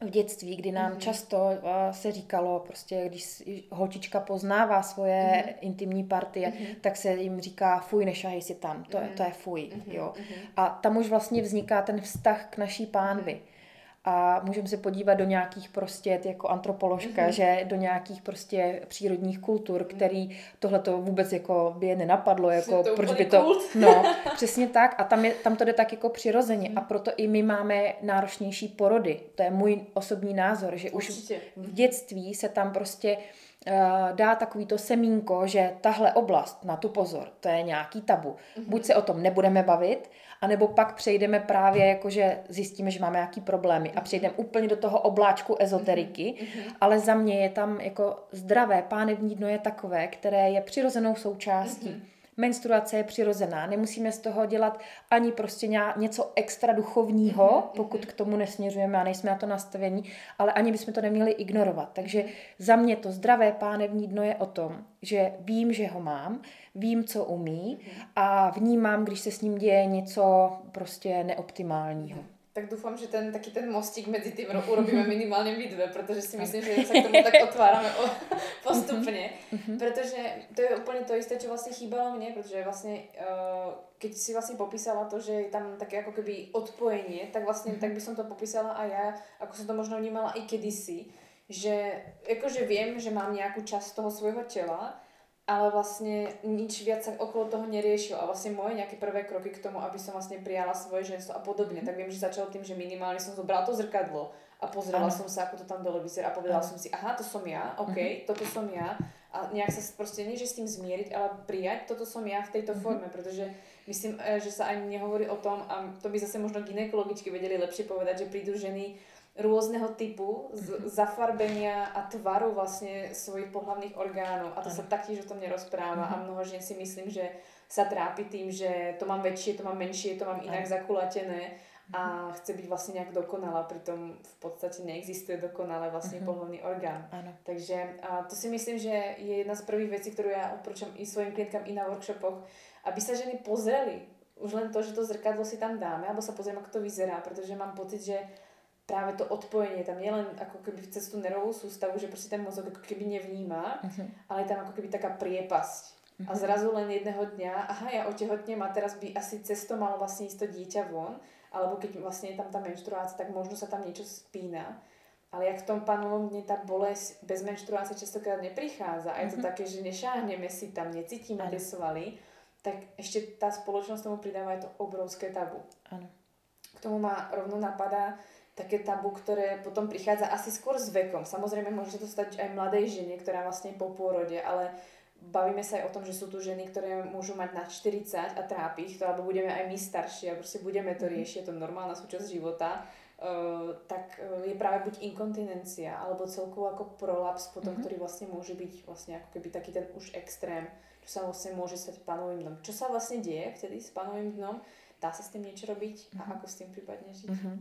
B: v dětství, kdy nám mm-hmm. často uh, se říkalo, prostě když holčička poznává svoje mm-hmm. intimní partie, mm-hmm. tak se jim říká fuj, nešahej si tam, to, mm-hmm. to je fuj, mm-hmm. jo. Mm-hmm. A tam už vlastně vzniká ten vztah k naší pánvi. Mm-hmm a můžeme se podívat do nějakých prostě, jako antropoložka, mm-hmm. že do nějakých prostě přírodních kultur, mhm. který tohle to vůbec jako by je nenapadlo, jako
A: to
B: proč by to, kult. no, přesně tak a tam, je, tam to jde tak jako přirozeně mm. a proto i my máme náročnější porody, to je můj osobní názor, že Určitě. už v dětství se tam prostě uh, dá takový to semínko, že tahle oblast, na tu pozor, to je nějaký tabu. Mm-hmm. Buď se o tom nebudeme bavit, anebo pak přejdeme právě, jakože zjistíme, že máme nějaký problémy a přejdeme úplně do toho obláčku ezoteriky, mm-hmm. ale za mě je tam jako zdravé pánevní dno je takové, které je přirozenou součástí. Mm-hmm menstruace je přirozená. Nemusíme z toho dělat ani prostě něco extra duchovního, mm-hmm. pokud k tomu nesměřujeme a nejsme na to nastavení, ale ani bychom to neměli ignorovat. Takže za mě to zdravé pánevní dno je o tom, že vím, že ho mám, vím, co umí a vnímám, když se s ním děje něco prostě neoptimálního
A: tak doufám, že ten taký ten mostík mezi tím urobíme minimálně my dve, protože si myslím, že se k tomu tak otváráme postupně, mm-hmm. protože to je úplně to isté, čo vlastně chýbalo mně, protože vlastně, uh, keď si vlastně popísala to, že je tam také jako keby odpojení, tak vlastně mm-hmm. tak by som to popísala a já, ako som to možno vnímala i kedysi, že jakože vím, že mám nějakou část toho svojho těla, ale vlastne nič viac sa okolo toho neriešil a vlastne moje nejaké prvé kroky k tomu, aby som vlastne prijala svoje ženstvo a podobne, tak viem, že začalo tým, že minimálne som zobrala to zrkadlo a pozrela ano. som sa, ako to tam dole vyzerá a povedala ano. som si, aha, to som ja, OK, uh-huh. toto som ja a nejak sa proste, nie že s tým zmieriť, ale prijať, toto som ja v tejto uh-huh. forme, pretože myslím, e, že sa ani nehovorí o tom, a to by zase možno ginekologičky vedeli lepšie povedať, že prídu ženy rôzneho typu, z, mm-hmm. zafarbenia a tvaru vlastne svojich pohlavných orgánov. A to sa taktiež o tom nerozpráva a mhm. mnoho žien si myslím, že sa trápi tým, že to mám väčšie, to mám menšie, to mám inak ano. zakulatené a chce byť vlastne nejak dokonalá, pritom v podstate neexistuje dokonale vlastne uh-huh. pohľadný orgán.
B: Ano.
A: Takže a to si myslím, že je jedna z prvých vecí, ktorú ja odporúčam i svojim klientkám i na workshopoch, aby sa ženy pozreli. Už len to, že to zrkadlo si tam dáme, alebo sa pozrieme, ako to vyzerá, pretože mám pocit, že práve to odpojenie tam nie len ako keby cez tú nervovú sústavu, že proste ten mozog ako keby nevníma, uh-huh. ale je tam ako keby taká priepasť. Uh-huh. A zrazu len jedného dňa, aha, ja otehotnem a teraz by asi cesto malo vlastne ísť to dieťa von alebo keď vlastne je tam tá menštruácia, tak možno sa tam niečo spína. Ale jak v tom panovom dne tá bolesť bez menštruácie častokrát neprichádza a je to mm-hmm. také, že nešáhneme si tam, necítime tie svaly, tak ešte tá spoločnosť tomu pridáva aj to obrovské tabu.
B: Ano.
A: K tomu ma rovno napadá také tabu, ktoré potom prichádza asi skôr s vekom. Samozrejme, môže to stať aj mladej žene, ktorá vlastne po pôrode, ale bavíme sa aj o tom, že sú tu ženy, ktoré môžu mať na 40 a trápi ich to, alebo budeme aj my starší a proste budeme to mhm. riešiť, je to normálna súčasť života, uh, tak uh, je práve buď inkontinencia, alebo celkovo ako prolaps potom, mm-hmm. ktorý vlastne môže byť vlastne ako keby taký ten už extrém, čo sa vlastne môže stať panovým dnom. Čo sa vlastne deje vtedy s panovým dnom? Dá sa s tým niečo robiť a mhm. ako s tým prípadne žiť? Mm-hmm.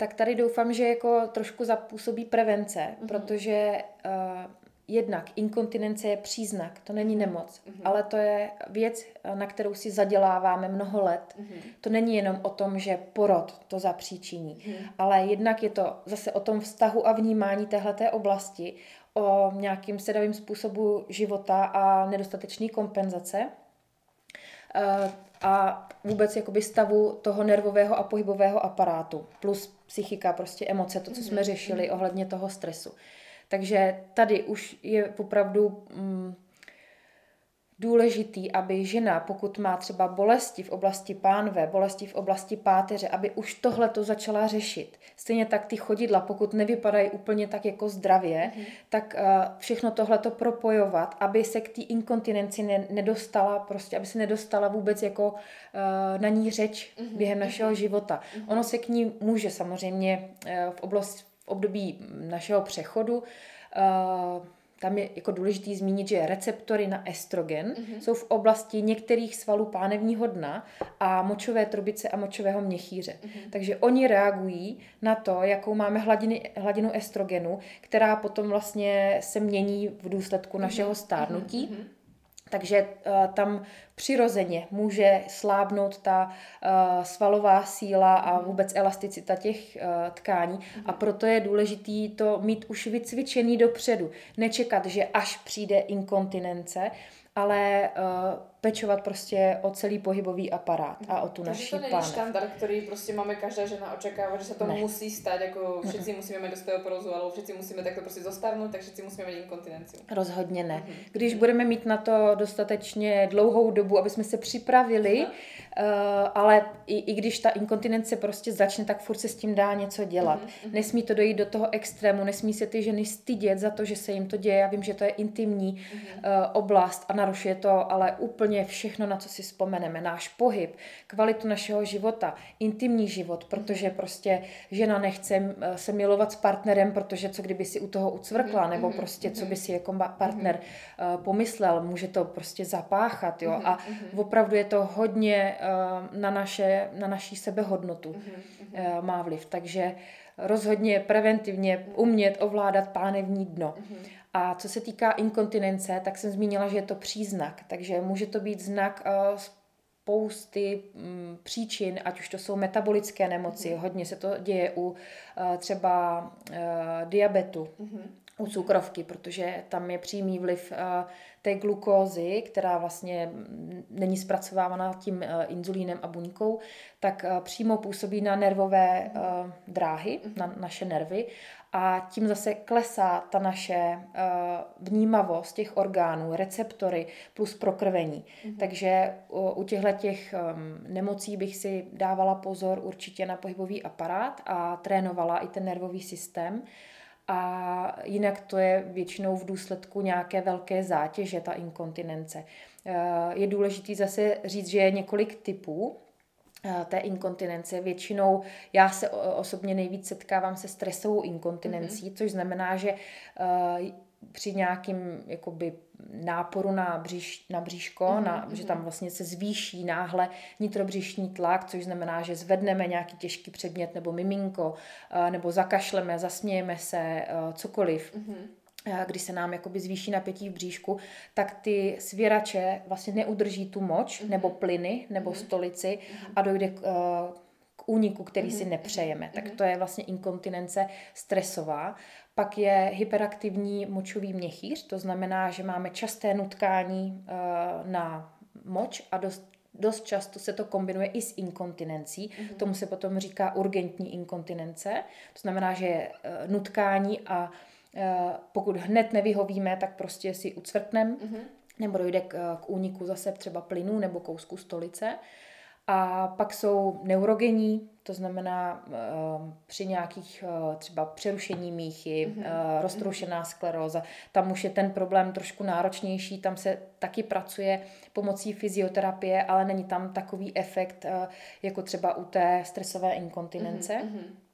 B: Tak tady doufám, že jako trošku zapůsobí prevence, mm-hmm. protože uh, jednak inkontinence je příznak, to není nemoc, mm-hmm. ale to je věc, na kterou si zaděláváme mnoho let. Mm-hmm. To není jenom o tom, že porod to zapříčiní, mm-hmm. ale jednak je to zase o tom vztahu a vnímání téhleté oblasti, o nějakým sedavým způsobu života a nedostatečné kompenzace eh, a vůbec jakoby stavu toho nervového a pohybového aparátu, plus psychika, prostě emoce, to, co jsme mhm. řešili ohledně toho stresu. Takže tady už je opravdu mm, důležitý, aby žena, pokud má třeba bolesti v oblasti pánve, bolesti v oblasti páteře, aby už tohle to začala řešit. Stejně tak ty chodidla, pokud nevypadají úplně tak jako zdravě, mm-hmm. tak uh, všechno tohle to propojovat, aby se k té inkontinenci ne, nedostala, prostě, aby se nedostala vůbec jako uh, na ní řeč mm-hmm. během našeho mm-hmm. života. Mm-hmm. Ono se k ní může samozřejmě uh, v oblasti období našeho přechodu. Uh, tam je jako důležité zmínit, že receptory na estrogen mm-hmm. jsou v oblasti některých svalů pánevního dna a močové trubice a močového měchýře. Mm-hmm. Takže oni reagují na to, jakou máme hladiny, hladinu estrogenu, která potom vlastně se mění v důsledku mm-hmm. našeho stárnutí. Mm-hmm. Takže uh, tam přirozeně může slábnout ta uh, svalová síla a mhm. vůbec elasticita těch uh, tkání mm. a proto je důležité to mít už vycvičený dopředu. Nečekat, že až přijde inkontinence, ale uh, pečovat prostě o celý pohybový aparát a o tu
A: Takže
B: naší
A: to není štandard, který prostě máme každá žena očekává, že se to ne. musí stát, jako všetci musíme mít osteoporózu, alebo všetci musíme takto prostě zostarnout, tak všetci musíme mít inkontinenci.
B: Rozhodně ne. Uh-huh. Když budeme mít na to dostatečně dlouhou dobu, aby jsme se připravili, uh-huh. uh, ale i, i když ta inkontinence prostě začne, tak furt se s tím dá něco dělat. Uh-huh. Nesmí to dojít do toho extrému, nesmí se ty ženy stydět za to, že se jim to děje. Já vím, že to je intimní uh-huh. uh, oblast a narušuje to ale úplně úplně všechno, na co si vzpomeneme. Náš pohyb, kvalitu našeho života, intimní život, protože prostě žena nechce eh, se milovat s partnerem, protože co kdyby si u toho ucvrkla, nebo mhm, prostě co by si jako partner mhm. eh, pomyslel, může to prostě zapáchat, jo. A mhm, opravdu je to hodně eh, na, naše, na naší sebehodnotu má vliv. Takže rozhodně preventivně umět ovládat pánevní dno. A co se týká inkontinence, tak jsem zmínila, že je to příznak, takže může to být znak uh, spousty um, příčin, ať už to jsou metabolické nemoci, mm. hodně se to děje u uh, třeba uh, diabetu, mm u cukrovky, protože tam je přímý vliv té glukózy, která vlastně není zpracovávána tím inzulínem a buňkou, tak přímo působí na nervové dráhy, mm na naše nervy a tím zase klesá ta naše uh, vnímavost těch orgánů, receptory plus prokrvení. Mm-hmm. Takže u, u těchto těch um, nemocí bych si dávala pozor určitě na pohybový aparát a trénovala i ten nervový systém. A jinak to je většinou v důsledku nějaké velké zátěže, ta inkontinence. Uh, je důležité zase říct, že je několik typů eh, té inkontinence. Většinou já se osobně nejvíc setkávám se stresovou inkontinencí, mm-hmm. což znamená, že uh, při nějakým jakoby náporu na, bříš, na bříško, mm-hmm. na, že tam vlastně se zvýší náhle nitrobřišní tlak, což znamená, že zvedneme nějaký těžký předmět nebo miminko, nebo zakašleme, zasmějeme se, cokoliv. Mm-hmm když se nám jakoby zvýší napětí v bříšku, tak ty svěrače vlastně neudrží tu moč, mm-hmm. nebo plyny, nebo mm-hmm. stolici mm-hmm. a dojde k, k úniku, který mm-hmm. si nepřejeme. Mm-hmm. Tak to je vlastně inkontinence stresová. Pak je hyperaktivní močový měchýř, to znamená, že máme časté nutkání uh, na moč a dost dost často se to kombinuje i s inkontinencí. Mm-hmm. Tomu se potom říká urgentní inkontinence. To znamená, že je nutkání a Eh, pokud hned nevyhovíme, tak prostě si ucvrtnem, mm-hmm. nebo dojde k, k úniku zase třeba plynu nebo kousku stolice. A pak jsou neurogenní, to znamená uh, při nějakých uh, třeba přerušení míchy, mm-hmm. uh, roztroušená skleróza. Tam už je ten problém trošku náročnější, tam se taky pracuje pomocí fyzioterapie, ale není tam takový efekt, uh, jako třeba u té stresové inkontinence. Mm-hmm.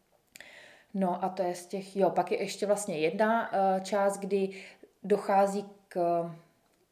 B: No a to je z těch, jo, pak je ještě vlastně jedna uh, část, kdy dochází k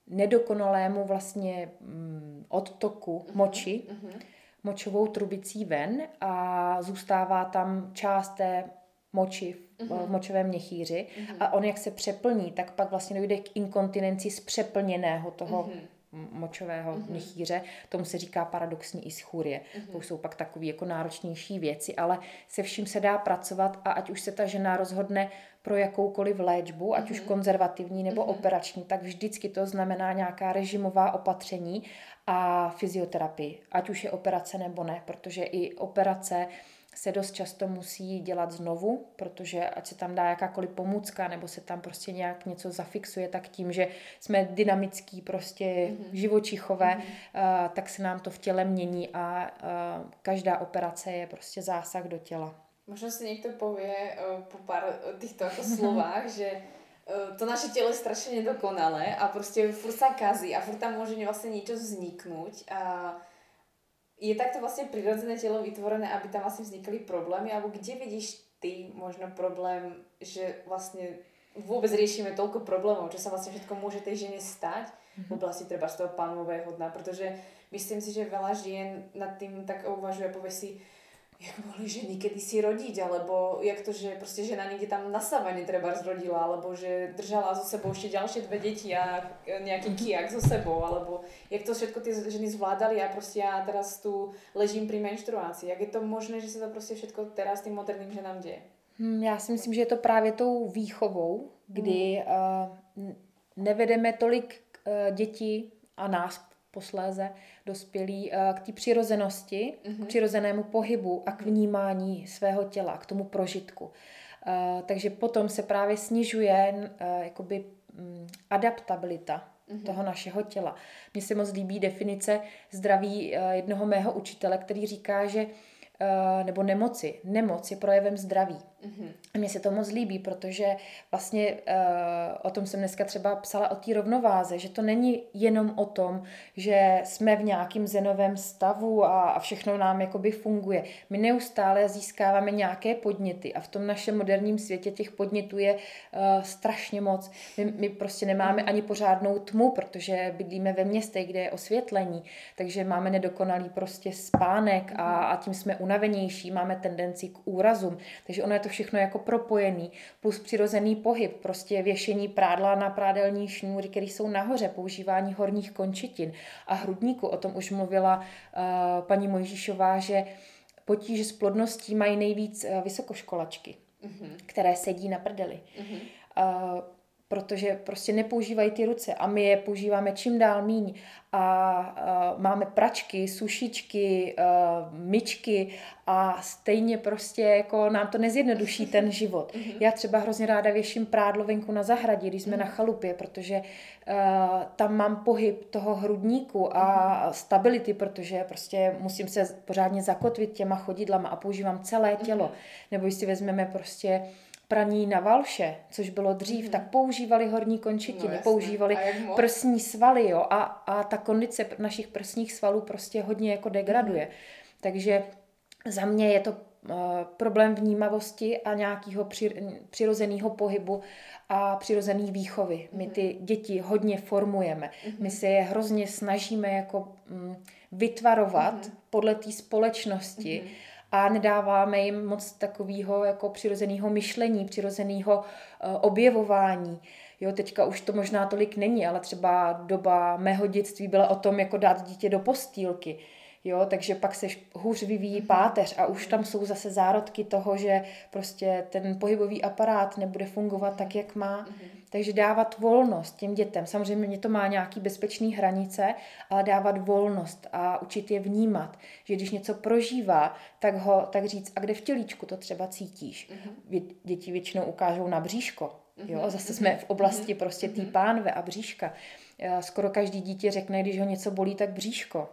B: nedokonalému vlastně um, odtoku uh-huh, moči, uh-huh. močovou trubicí ven a zůstává tam část té moči uh-huh. v močovém měchýři uh-huh. a on jak se přeplní, tak pak vlastně dojde k inkontinenci z přeplněného toho uh-huh močového mm-hmm. měchýře. Tomu se říká paradoxní ischurie. Mm-hmm. To jsou pak takové jako náročnější věci, ale se vším se dá pracovat a ať už se ta žena rozhodne pro jakoukoliv léčbu, ať mm-hmm. už mhm. konzervativní nebo mm-hmm. operační, tak vždycky to znamená nějaká režimová opatření a fyzioterapii, ať už je operace nebo ne, protože i operace se dost často musí dělat znovu, protože ať se tam dá jakákoliv pomůcka nebo se tam prostě nějak něco zafixuje, tak tím, že jsme dynamický, prostě mm-hmm. živočichové, mm-hmm. uh, tak se nám to v těle mění a uh, každá operace je prostě zásah do těla.
A: Možná si někdo pově uh, po pár těchto jako slovách, že to naše tělo je strašně nedokonalé a prostě furt se kazí a furt tam může vlastně něco vzniknout a je takto vlastne prirodzené telo vytvorené, aby tam vlastne vznikali problémy, alebo kde vidíš ty možno problém, že vlastne vôbec riešime toľko problémov, čo sa vlastne všetko môže tej žene stať v mhm. oblasti treba z toho pánového dna, protože myslím si, že veľa žien nad tým tak uvažuje, povie si, jak mohli ženy kedysi rodiť, alebo jak to, že prostě žena někde tam na savane treba zrodila, alebo že držala so sebou ještě další dvě děti a nějaký mm-hmm. kijak so sebou, alebo jak to všetko ty ženy zvládali a prostě já teraz tu ležím při menštruaci. Jak je to možné, že se to prostě všetko teraz tým moderným ženám děje?
B: Hmm, já si myslím, že je to právě tou výchovou, kdy hmm. uh, nevedeme tolik uh, dětí a nás posléze dospělí eh, k té přirozenosti, mm-hmm. k mhm. přirozenému pohybu a k mhm. vnímání svého těla, k tomu prožitku. Eh, takže potom se právě snižuje eh, jakoby mm, adaptabilita mm-hmm. toho našeho těla. Mně se moc líbí definice zdraví jednoho mého učitele, který říká, že nebo nemoci. Nemoc je projevem zdraví. Mm-hmm. A mně se to moc líbí, protože vlastně uh, o tom jsem dneska třeba psala o té rovnováze, že to není jenom o tom, že jsme v nějakém zenovém stavu a, a všechno nám jakoby funguje. My neustále získáváme nějaké podněty a v tom našem moderním světě těch podnětů je uh, strašně moc. My, my prostě nemáme ani pořádnou tmu, protože bydlíme ve městě, kde je osvětlení, takže máme nedokonalý prostě spánek a, a tím jsme unavenější, máme tendenci k úrazům. Takže ono je to všechno jako propojený, plus přirozený pohyb, prostě věšení prádla na prádelní šňůry, které jsou nahoře, používání horních končetin a hrudníku. O tom už mluvila uh, paní Mojžíšová, že potíže s plodností mají nejvíc uh, vysokoškolačky, mm-hmm. které sedí na prdeli. Mm-hmm. Uh, protože prostě nepoužívají ty ruce a my je používáme čím dál míň a uh, máme pračky, sušičky, uh, myčky a stejně prostě jako nám to nezjednoduší ten život. Mhm. Já třeba hrozně ráda věším prádlo venku na zahradě, když jsme na mhm. chalupě, protože uh, tam mám pohyb toho hrudníku a mhm. stability, protože prostě musím se pořádně zakotvit těma chodidlama a používám celé tělo. Nebo když si vezmeme prostě praní na valše, což bylo dřív, mm. tak používali horní končetiny, no, používali prsní svaly, jo, a, a ta kondice našich prsních svalů prostě hodně jako degraduje. Mm. Takže za mě je to Eh, problém vnímavosti a nějakého přirozeného pohybu a přirozené výchovy. My ty děti hodně formujeme. My se je hrozně snažíme jako mm, vytvarovat podle té společnosti a nedáváme jim moc takového jako přirozeného myšlení, přirozeného uh, objevování. Jo, teďka už to možná tolik není, ale třeba doba mého dětství byla o tom, jako dát dítě do postýlky. Jo, takže pak se hůř vyvíjí mhm. páteř a už tam jsou zase zárodky toho, že prostě ten pohybový aparát nebude fungovat tak, jak má. Mhm. Takže dávat volnost těm dětem. Samozřejmě to má nějaký bezpečný hranice, ale dávat volnost a učit je vnímat, že když něco prožívá, tak ho tak říct, a kde v tělíčku to třeba cítíš. Mhm. Děti většinou ukážou na bříško. Jo, zase jsme v oblasti prostě té pánve a bříška. Skoro každý dítě řekne, když ho něco bolí, tak bříško.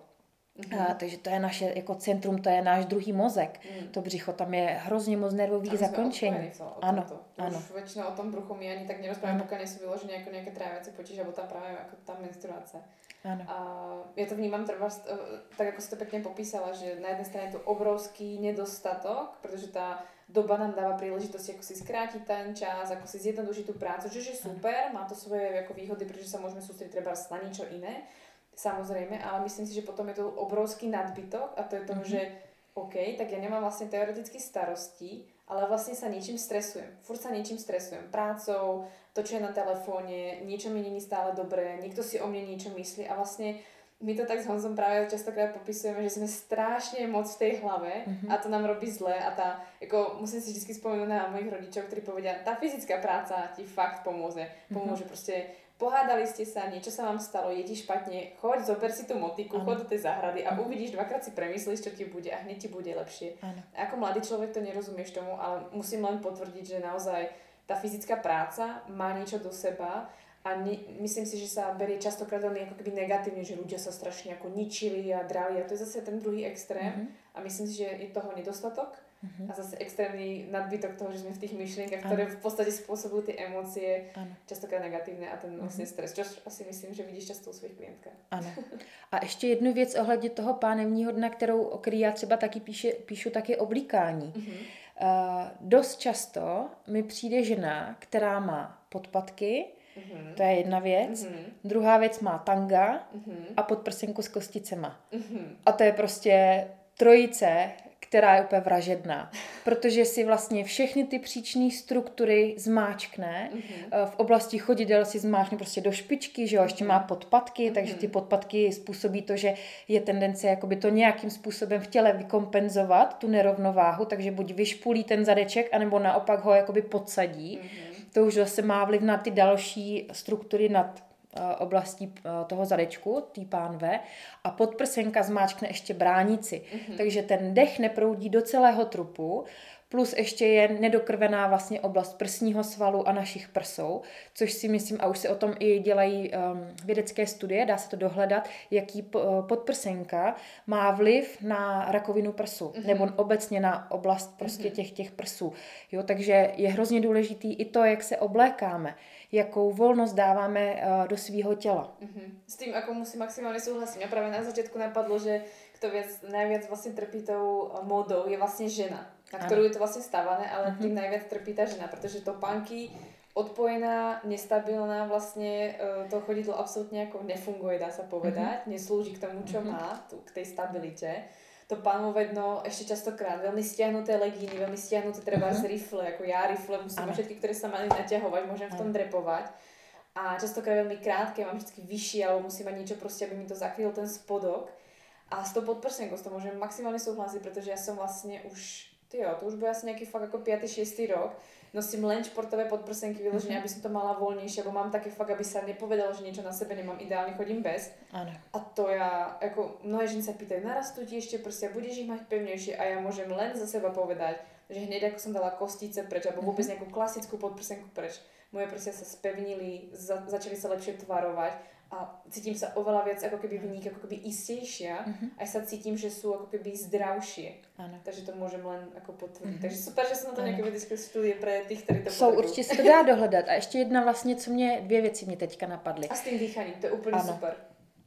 B: Mm-hmm. A, takže to je naše jako centrum, to je náš druhý mozek. Mm. To břicho, tam je hrozně moc nervových zakončení.
A: ano, to. ano. Už většinou o tom bruchu my ani tak nerozprávame, pokud nejsou vyložené jako nějaké tráviace potíž, nebo tam právě jako ta menstruace. Ano. A já to vnímám třeba, eh, tak jako jste pěkně popísala, že na jedné straně je to obrovský nedostatok, protože ta doba nám dáva príležitosť ako si skrátiť ten čas, ako si zjednodušiť tú prácu, čo je super, má to svoje ako výhody, pretože sa môžeme sústrediť treba na niečo iné, Samozrejme, ale myslím si, že potom je to obrovský nadbytok a to je toho, mm-hmm. že OK, tak ja nemám vlastne teoreticky starosti, ale vlastne sa niečím stresujem. Furt sa niečím stresujem. Prácou, to, čo je na telefóne, niečo mi není stále dobré, niekto si o mne niečo myslí a vlastne my to tak s Honzom práve častokrát popisujeme, že sme strašne moc v tej hlave mm-hmm. a to nám robí zle a tá, ako musím si vždy spomenúť na mojich rodičov, ktorí povedia, tá fyzická práca ti fakt pomôže. Pomôže mm-hmm. proste pohádali ste sa, niečo sa vám stalo, je ti špatne, choď, zober si tú motiku, ano. choď do tej záhrady a uvidíš, dvakrát si premyslíš, čo ti bude a hneď ti bude lepšie. Ano. Ako mladý človek to nerozumieš tomu, ale musím len potvrdiť, že naozaj tá fyzická práca má niečo do seba a ne, myslím si, že sa berie častokrát veľmi ako keby negatívne, že ľudia sa strašne ako ničili a drali a to je zase ten druhý extrém mm-hmm. a myslím si, že je toho nedostatok. A zase extrémny nadbytok toho, že sme v tých myšlienkach, ktoré v podstate spôsobujú tie emócie, ano. častokrát negatívne a ten vlastně uh-huh. stres, což asi myslím, že vidíš často u svých klientkách.
B: Ano. A ještě jednu věc ohledně toho pánevního dna, kterou, o který já třeba taky píše, píšu, tak je oblíkání. Uh-huh. Uh, dost často mi přijde žena, která má podpatky, Uh-huh. To je jedna věc. Uh-huh. Druhá věc má tanga uh-huh. a podprsenku s kosticema. Uh-huh. A to je prostě trojice, která je úplně vražedná, protože si vlastně všechny ty příčné struktury zmáčkne. Mm-hmm. V oblasti chodidel si zmáčkne prostě do špičky, že jo, ještě má mhm. podpatky, mm-hmm. takže ty podpatky způsobí to, že je tendence jakoby to nějakým způsobem v těle vykompenzovat, tu nerovnováhu, takže buď vyšpulí ten zadeček, anebo naopak ho jakoby podsadí. Mm-hmm. To už zase má vliv na ty další struktury nad oblastí eh, toho zadečku, tý pánve, a podprsenka zmáčkne ještě bránici. Mm-hmm. Takže ten dech neproudí do celého trupu, plus ještě je nedokrvená vlastně oblast prsního svalu a našich prsou, což si myslím, a už se o tom i dělají um, vědecké studie, dá se to dohledat, jaký podprsenka má vliv na rakovinu prsu, mm-hmm. nebo obecně na oblast prostě mm-hmm. těch, těch prsů. Jo, takže je hrozně důležitý i to, jak se oblékáme jakou volnost dáváme uh, do svého těla.
A: Mm-hmm. S tím jako musím maximálně souhlasit. A právě na začátku napadlo, že kto viac, najviac vlastně trpí tou eh, módou je vlastně žena, na kterou je to vlastně stávané, ale mm-hmm. tím najviac trpí ta žena, protože to panky odpojená, nestabilná, vlastně uh, to chodidlo absolutně jako nefunguje, dá se povedať, mm-hmm. neslúži k tomu, čo mm-hmm. má, tu, k tej stabilite to pánové dno ešte častokrát veľmi stiahnuté legíny, veľmi stiahnuté treba uh-huh. rifle, ako ja rifle musím mať všetky, ktoré sa mali naťahovať, môžem v tom drepovať. A častokrát veľmi krátke, mám vždy vyšší, alebo musím mať niečo proste, aby mi to zakryl ten spodok. A s tou podprsenkou s to môžem maximálne súhlasiť, pretože ja som vlastne už, ty jo, to už bude asi nejaký fakt ako 5. 6. rok, nosím len športové podprsenky vyložené, mm-hmm. aby som to mala voľnejšie, lebo mám také fakt, aby sa nepovedalo, že niečo na sebe nemám, ideálne chodím bez.
B: Ano.
A: A to ja, ako mnohé ženy sa pýtajú, narastú ti ešte prsia, budeš ich mať pevnejšie a ja môžem len za seba povedať, že hneď ako som dala kostice preč, alebo vôbec mhm. nejakú klasickú podprsenku preč, moje prsia sa spevnili, za, začali sa lepšie tvarovať a cítim sa oveľa viac ako keby v nich ako keby istejšia, uh-huh. aj sa cítim, že sú ako keby zdravšie. Ano. Takže to můžem len jako potvrdit. Uh-huh. Takže super, že jsou na to nějaké vědecké studie pro těch, kteří to
B: Jsou, určitě se to dá dohledat. A ještě jedna vlastně, co mě, dvě věci mě teďka napadly.
A: A s tím dýchaním, to je úplně ano. super.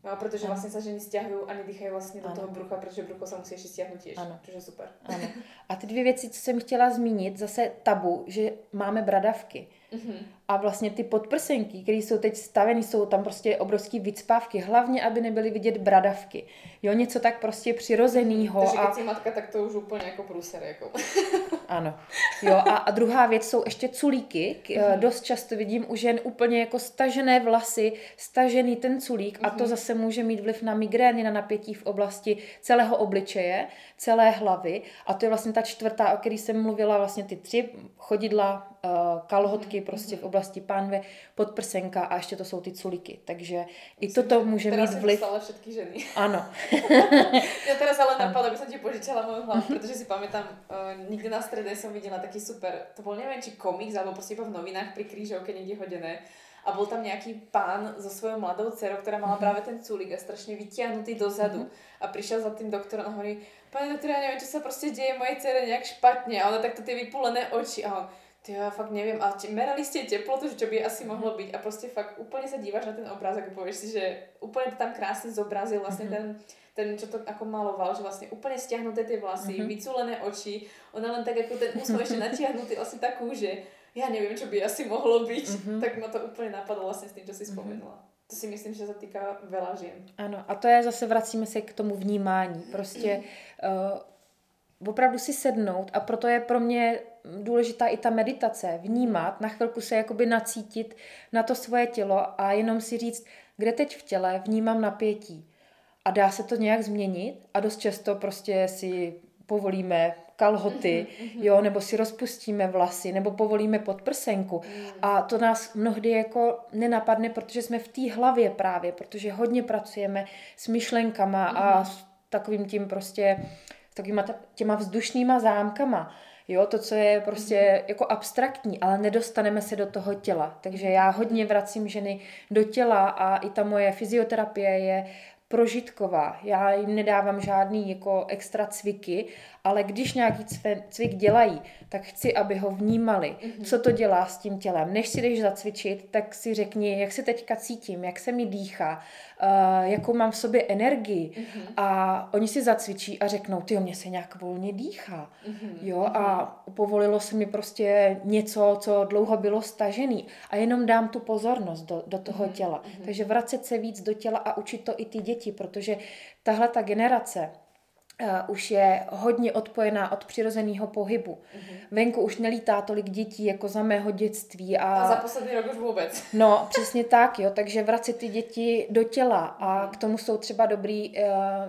A: No, protože vlastně se ženy stěhují a nedýchají vlastně do ano. toho brucha, protože brucho se musí ještě stěhnout těž. Ano. Což je super.
B: Ano. A ty dvě věci, co jsem chtěla zmínit, zase tabu, že máme bradavky. Mm-hmm. A vlastně ty podprsenky, které jsou teď staveny, jsou tam prostě obrovský vycpávky, hlavně, aby nebyly vidět bradavky. Jo, něco tak prostě přirozeného.
A: Takže a... když matka, tak to už úplně jako průser. Jako.
B: ano. Jo, a, a druhá věc jsou ještě culíky. Mm-hmm. Dost často vidím u žen úplně jako stažené vlasy, stažený ten culík mm-hmm. a to mhm. zase může mít vliv na migrény, na napětí v oblasti celého obličeje, celé hlavy. A to je vlastně ta čtvrtá, o které jsem mluvila, vlastně ty tři chodidla, eh, kalhotky. Prostě v oblasti pánve, podprsenka a ještě to jsou ty culiky. Takže i toto může mít vliv.
A: Teraz všetky ženy.
B: Ano.
A: Já teraz ale napadlo, aby jsem ti požičala moju hlavu, protože si pamätám, uh, nikdy na strede jsem viděla taký super, to byl nevím, či komiks, alebo prostě iba v novinách pri krížovke někde hodené a byl tam nějaký pán so svojou mladou dcerou, která mala mhm. právě ten culík a strašně vytiahnutý dozadu. Mm-hmm. A přišel za tím doktorem a hovorí, pane doktor, já nevím, co se prostě děje mojej dcere nějak špatně. A ona takto ty vypulené oči. A on, ty já fakt nevím, ale tě, merali jste teplotu, že čo by asi mohlo být a prostě fakt úplně se díváš na ten obrázek a pověš si, že úplně to tam krásně zobrazil vlastně mm-hmm. ten, ten, čo to jako maloval, že vlastně úplně stiahnuté ty vlasy, mm-hmm. vyculené oči, ona len tak jako ten úsměv ještě natiahnutý, vlastně ta kůže. Já nevím, čo by asi mohlo být, mm-hmm. tak ma to úplně napadlo vlastně s tím, co si vzpomenula. Mm-hmm. To si myslím, že se týká veľa žen.
B: Ano, a to je zase, vracíme se k tomu vnímání. Prostě uh, opravdu si sednout a proto je pro mě důležitá i ta meditace, vnímat, na chvilku se jakoby nacítit na to svoje tělo a jenom si říct, kde teď v těle vnímám napětí. A dá se to nějak změnit a dost často prostě si povolíme kalhoty, mm-hmm. jo, nebo si rozpustíme vlasy, nebo povolíme podprsenku. Mm. A to nás mnohdy jako nenapadne, protože jsme v té hlavě právě, protože hodně pracujeme s myšlenkama a s takovým tím prostě, s takovýma těma vzdušnýma zámkama. Jo, to, co je prostě mm-hmm. jako abstraktní, ale nedostaneme se do toho těla. Takže já hodně vracím ženy do těla a i ta moje fyzioterapie je prožitková. Já jim nedávám žádný jako extra cviky, ale když nějaký cvik dělají, tak chci, aby ho vnímali, mm-hmm. co to dělá s tím tělem. Než si jdeš zacvičit, tak si řekni, jak se teďka cítím, jak se mi dýchá, uh, jakou mám v sobě energii. Mm-hmm. A oni si zacvičí a řeknou, ty mě se nějak volně dýchá. Mm-hmm. Jo, mm-hmm. a povolilo se mi prostě něco, co dlouho bylo stažený. A jenom dám tu pozornost do, do toho mm-hmm. těla. Mm-hmm. Takže vracet se víc do těla a učit to i ty děti, protože tahle ta generace, uh, už je hodně odpojená od přirozeného pohybu. Mm-hmm. Venku už nelítá tolik dětí jako za mého dětství. A,
A: a za poslední rok už vůbec.
B: No, přesně tak, jo, takže vracet ty děti do těla a k tomu jsou třeba dobrý, uh,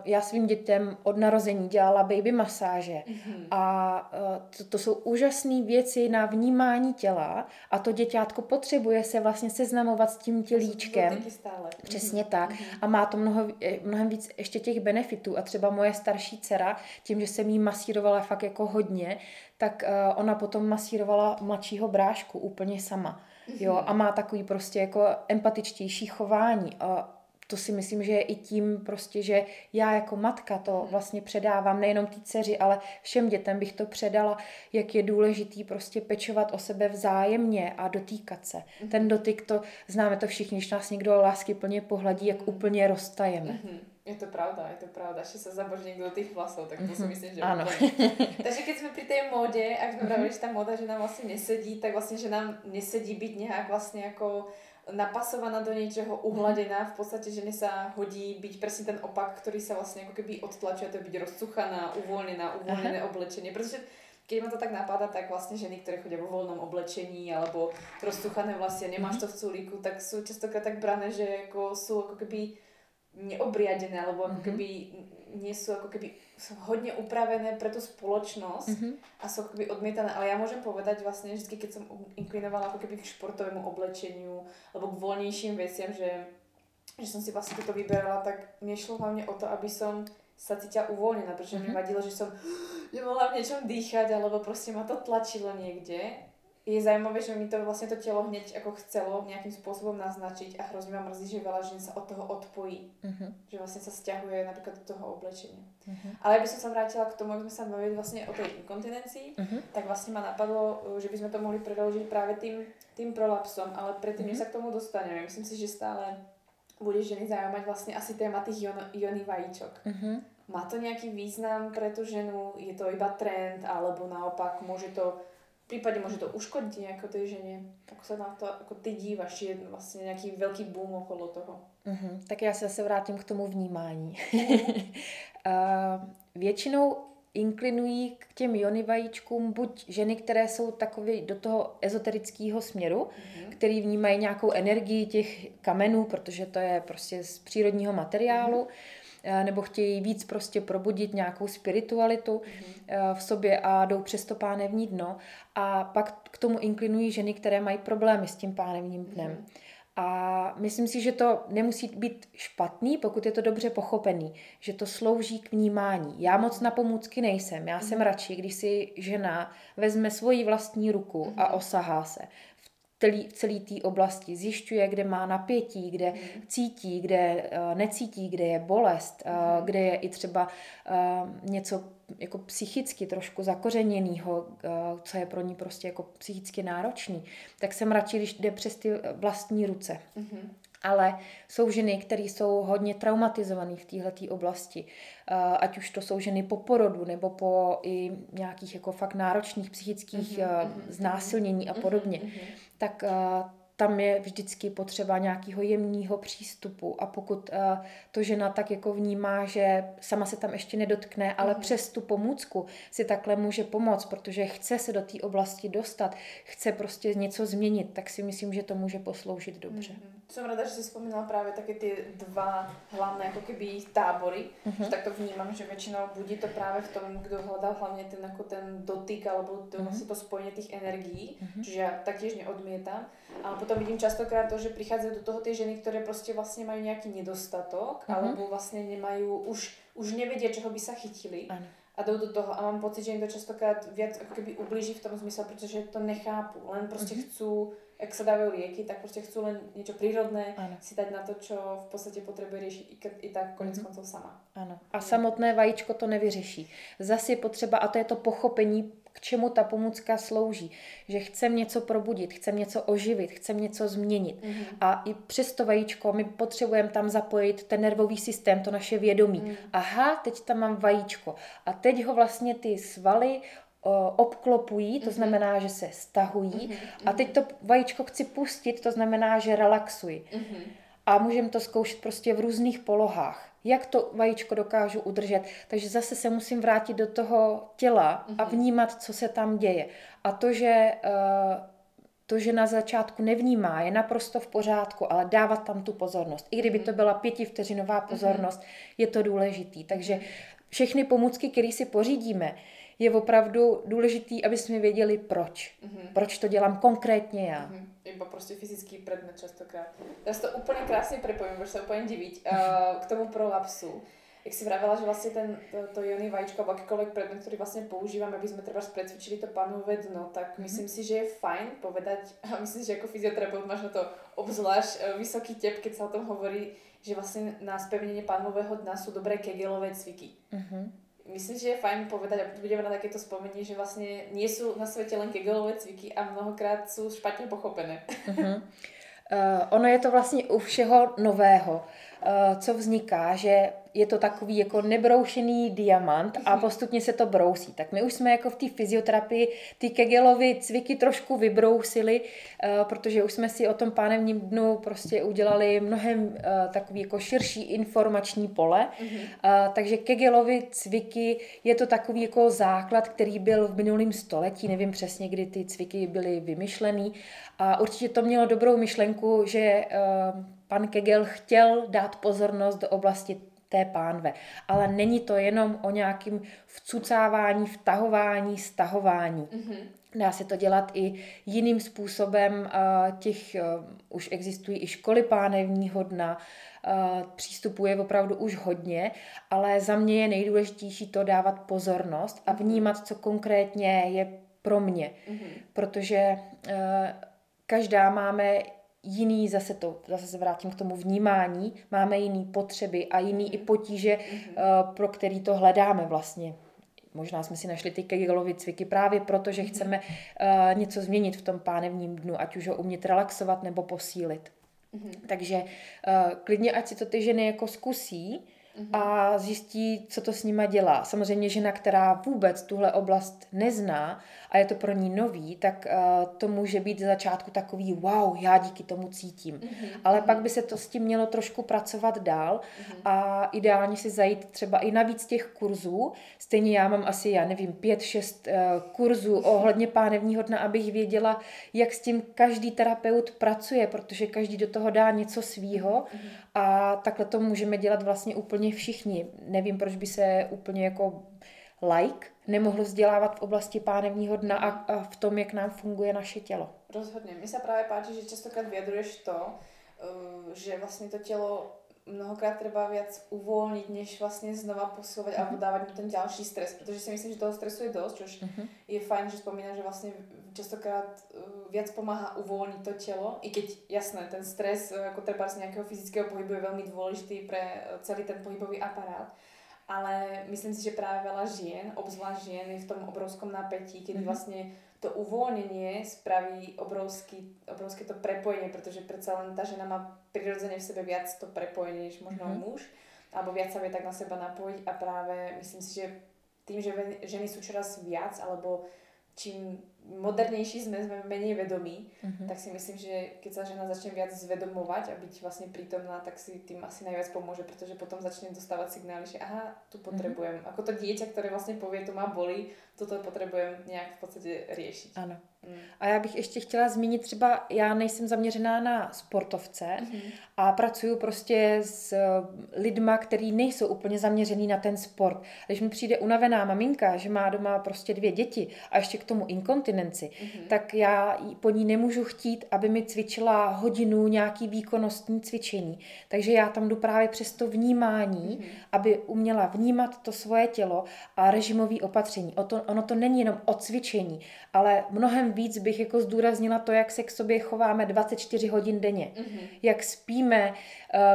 B: já svým dětem od narození dělala baby masáže mm-hmm. a uh, to, to jsou úžasné věci na vnímání těla a to děťátko potřebuje se vlastně seznamovat s tím tělíčkem.
A: Stále.
B: Přesně mm-hmm. tak. Mm-hmm. A má to mnoho, mnohem víc ještě těch benefitů a třeba moje starší dcera, tím, že jsem jí masírovala fakt jako hodně, tak uh, ona potom masírovala mladšího brášku úplně sama. Jo, mhm. a má takový prostě jako empatičtější chování. A to si myslím, že je i tím prostě, že já jako matka to mhm. vlastně předávám nejenom té dceři, ale všem dětem bych to předala, jak je důležitý prostě pečovat o sebe vzájemně a dotýkat se. Mm-hmm. Ten dotyk, to známe to všichni, když nás někdo lásky plně pohladí, jak úplně roztajeme. Mm-hmm.
A: Je to pravda, je to pravda. Ešte sa zabož niekto do tých vlasov, tak to si mhm. myslím, že
B: Áno.
A: Takže keď sme pri tej móde, ak sme pravili, že tá móda, že nám vlastne nesedí, tak vlastne, že nám nesedí byť nejak vlastne ako napasovaná do niečoho, uhladená, v podstate ženy sa hodí byť presne ten opak, ktorý sa vlastne ako keby odtlačuje, to je byť rozcuchaná, uvoľnená, uvoľnené Aha. oblečenie, pretože keď ma to tak napadá, tak vlastne ženy, ktoré chodia vo voľnom oblečení alebo roztuchané vlasy a nemáš mhm. to v culíku, tak sú častokrát tak brané, že ako sú ako keby neobriadené, alebo ako mhm. keby nie sú ako keby sú hodne upravené pre tú spoločnosť mm-hmm. a sú ako keby odmietané. Ale ja môžem povedať vlastne, vždy, keď som inklinovala ako keby k športovému oblečeniu alebo k voľnejším veciam, že, že som si vlastne toto vyberala, tak mne šlo hlavne o to, aby som sa cítila uvoľnená, pretože mm-hmm. mi mhm. vadilo, že som nemohla v niečom dýchať, alebo proste ma to tlačilo niekde je zaujímavé, že mi to vlastne to telo hneď ako chcelo nejakým spôsobom naznačiť a hrozne ma mrzí, že veľa žien sa od toho odpojí. Uh-huh. Že vlastne sa stiahuje napríklad do toho oblečenia. Uh-huh. Ale som sa vrátila k tomu, ak sme sa bavili vlastne o tej inkontinencii, uh-huh. tak vlastne ma napadlo, že by sme to mohli predložiť práve tým, tým prolapsom, ale predtým, uh-huh. než sa k tomu dostaneme, myslím si, že stále bude ženy zaujímať vlastne asi téma ion, iony vajíčok. Uh-huh. Má to nejaký význam pre tú ženu? Je to iba trend? Alebo naopak môže to prípadne môže to uškodiť nejako tej žene? Ako sa na to, ako ty díváš, je vlastně nějaký velký boom okolo toho?
B: Mm-hmm. Tak já se zase vrátím k tomu vnímání. uh, většinou inklinují k těm jony vajíčkům buď ženy, které jsou takové do toho ezoterického směru, mm-hmm. který vnímají nějakou energii těch kamenů, protože to je prostě z přírodního materiálu, mm-hmm. Nebo chtějí víc prostě probudit nějakou spiritualitu mm-hmm. v sobě a jdou přes to pánevní dno. A pak k tomu inklinují ženy, které mají problémy s tím pánevním dnem. Mm-hmm. A myslím si, že to nemusí být špatný, pokud je to dobře pochopený, že to slouží k vnímání. Já moc na pomůcky nejsem. Já jsem mhm. radši, když si žena vezme svoji vlastní ruku a mhm. osahá se v celé té oblasti. Zjišťuje, kde má napětí, kde mm. cítí, kde uh, necítí, kde je bolest, uh, kde je i třeba uh, něco jako psychicky trošku zakořeněného, co je pro ní prostě jako psychicky náročný, tak jsem radši, když jde přes ty vlastní ruce. Mm-hmm ale jsou ženy, které jsou hodně traumatizované v této oblasti. Eh, ať už to jsou ženy po porodu nebo po i nějakých jako fakt náročných psychických mm-hmm, znásilnění a podobně. Mm-hmm. Tak eh, tam je vždycky potřeba nějakého jemného přístupu a pokud uh, to žena tak jako vnímá, že sama se tam ještě nedotkne, ale mm. přes tu pomůcku si takhle může pomoct, protože chce se do té oblasti dostat, chce prostě něco změnit, tak si myslím, že to může posloužit dobře. Mm-hmm.
A: Jsem ráda, že jsi vzpomínala právě taky ty dva hlavné jako keby tábory, mm-hmm. že tak to vnímám, že většinou budí to právě v tom, kdo hledal hlavně ten, jako ten dotyk alebo to, mm-hmm. to spojení těch energií, mm-hmm. že já taktiež neodmietam, ale potom vidím častokrát to, že prichádzajú do toho tie ženy, ktoré proste vlastne majú nejaký nedostatok, uh-huh. alebo vlastne nemajú, už, už nevedia, čoho by sa chytili. Ano. A jdou do toho a mám pocit, že im to častokrát viac ako keby ublíží v tom zmysle, protože to nechápu. Len prostě uh-huh. chcú, jak sa dávajú lieky, tak prostě chcú len niečo prírodné ano. si dať na to, čo v podstatě potřebuje řešit i, i tak konec uh-huh. koncov sama.
B: Ano. A samotné vajíčko to nevyřeší. Zase je potřeba, a to je to pochopení k čemu ta pomůcka slouží. Že chcem něco probudit, chcem něco oživit, chcem něco změnit. Mm-hmm. A i přes to vajíčko my potřebujeme tam zapojit ten nervový systém, to naše vědomí. Mm. Aha, teď tam mám vajíčko. A teď ho vlastně ty svaly obklopují, to mm-hmm. znamená, že se stahují. Mm-hmm. A teď to vajíčko chci pustit, to znamená, že relaxuji. Mm-hmm. A můžeme to zkoušet prostě v různých polohách jak to vajíčko dokážu udržet. Takže zase se musím vrátit do toho těla a mhm. vnímat, co se tam děje. A to, že eh, to, že na začátku nevnímá, je naprosto v pořádku, ale dávat tam tu pozornost. I kdyby to mhm. byla pětivteřinová mhm. pozornost, je to důležitý. Takže všechny pomůcky, které si pořídíme, je opravdu důležitý, aby jsme věděli proč. Mm-hmm. Proč to dělám konkrétně já. Mm-hmm.
A: Iba prostě fyzický predmet častokrát. Já to úplně krásně pripojím, protože se úplně diviť uh, k tomu prolapsu. Jak si vravela, že vlastně ten, to, to jony vajíčko alebo akýkoľvek predmet, ktorý vlastně používáme, aby sme třeba precvičili to panové dno, tak mm-hmm. myslím si, že je fajn povedať, a myslím si, že jako fyzioterapeut máš na to obzvlášť uh, vysoký tep, keď sa o tom hovorí, že vlastně na spevnenie panového dna sú dobré kegelové cviky. Mm-hmm myslím, že je fajn povedať, a budeme na takéto spomenie, že vlastne nie sú na svete len kegelové cviky a mnohokrát sú špatně pochopené. Uh-huh.
B: Uh, ono je to vlastně u všeho nového, co vzniká, že je to takový jako nebroušený diamant a mhm. postupně se to brousí. Tak my už jsme jako v té fyzioterapii ty Kegelovy cviky trošku vybrousili, uh, protože už jsme si o tom pánevním dnu prostě udělali mnohem uh, takový jako širší informační pole. Uh, takže Kegelovy cviky je to takový jako základ, který byl v minulém století, nevím přesně, kdy ty cviky byly vymyšlený. A určitě to mělo dobrou myšlenku, že pan Kegel chtěl dát pozornost do oblasti té pánve. Ale není to jenom o nějakým vcucávání, vtahování, stahování. Mm-hmm. Dá se to dělat i jiným způsobem. Těch už existují i školy pánevního dna, přístupů je opravdu už hodně, ale za mě je nejdůležitější to dávat pozornost a mhm. vnímat, co konkrétně je pro mě. Mm-hmm. Protože každá máme jiný, zase to, zase se vrátím k tomu vnímání, máme jiný potřeby a jiný i potíže, mm-hmm. pro který to hledáme vlastně. Možná jsme si našli ty Kegelovy cviky právě proto, že chceme uh, něco změnit v tom pánevním dnu, ať už ho umět relaxovat nebo posílit. Mm-hmm. Takže uh, klidně, ať si to ty ženy jako zkusí, a zjistí, co to s nima dělá. Samozřejmě žena, která vůbec tuhle oblast nezná a je to pro ní nový, tak uh, to může být z začátku takový wow, já díky tomu cítím. Mm-hmm. Ale pak by se to s tím mělo trošku pracovat dál mm-hmm. a ideálně si zajít třeba i navíc těch kurzů. Stejně já mám asi, já nevím, pět, šest uh, kurzů ohledně pánevního dna, abych věděla, jak s tím každý terapeut pracuje, protože každý do toho dá něco svýho mm-hmm. a takhle to můžeme dělat vlastně úplně všichni. Nevím, proč by se úplně jako like nemohl vzdělávat v oblasti pánevního dna a, a v tom, jak nám funguje naše tělo.
A: Rozhodně. Mi se právě páči, že častokrát vyjadruješ to, uh, že vlastně to tělo mnohokrát treba viac uvoľniť, než vlastne znova posilovať mm-hmm. alebo dávať mu ten ďalší stres, pretože si myslím, že toho stresu je dosť, čož mm-hmm. je fajn, že spomína, že vlastne častokrát uh, viac pomáha uvoľniť to telo, i keď jasné, ten stres uh, ako treba z nejakého fyzického pohybu je veľmi dôležitý pre uh, celý ten pohybový aparát, ale myslím si, že práve veľa žien, obzvlášť žien, je v tom obrovskom napätí, kedy mm-hmm. vlastne to uvoľnenie spraví obrovský, obrovské to prepojenie, pretože predsa len tá žena má prirodzene v sebe viac to prepojenie, než možno mm-hmm. muž, alebo viac sa vie tak na seba napojiť a práve myslím si, že tým, že ženy sú čoraz viac, alebo čím modernejší sme, sme menej vedomí, uh-huh. tak si myslím, že keď sa žena začne viac zvedomovať a byť vlastne prítomná, tak si tým asi najviac pomôže, pretože potom začne dostávať signály, že aha, tu potrebujem. Uh-huh. Ako to dieťa, ktoré vlastne povie, tu má boli, toto potrebujem nějak v podstatě řešit.
B: Ano. Mm. A já bych ještě chtěla zmínit třeba, já nejsem zaměřená na sportovce mm-hmm. a pracuju prostě s eh, lidma, kteří nejsou úplně zaměřený na ten sport. Když mi přijde unavená maminka, že má doma prostě dvě děti a ještě k tomu inkontinenci, mm-hmm. tak já po ní nemůžu chtít, aby mi cvičila hodinu nějaký výkonnostní cvičení. Takže já tam jdu právě přes to vnímání, mm-hmm. aby uměla vnímat to svoje tělo a režimový opatření. O to, ono to není jenom o cvičení, ale mnohem víc bych jako zdůraznila to, jak se k sobě chováme 24 hodin denně. Mm-hmm. Jak spíme,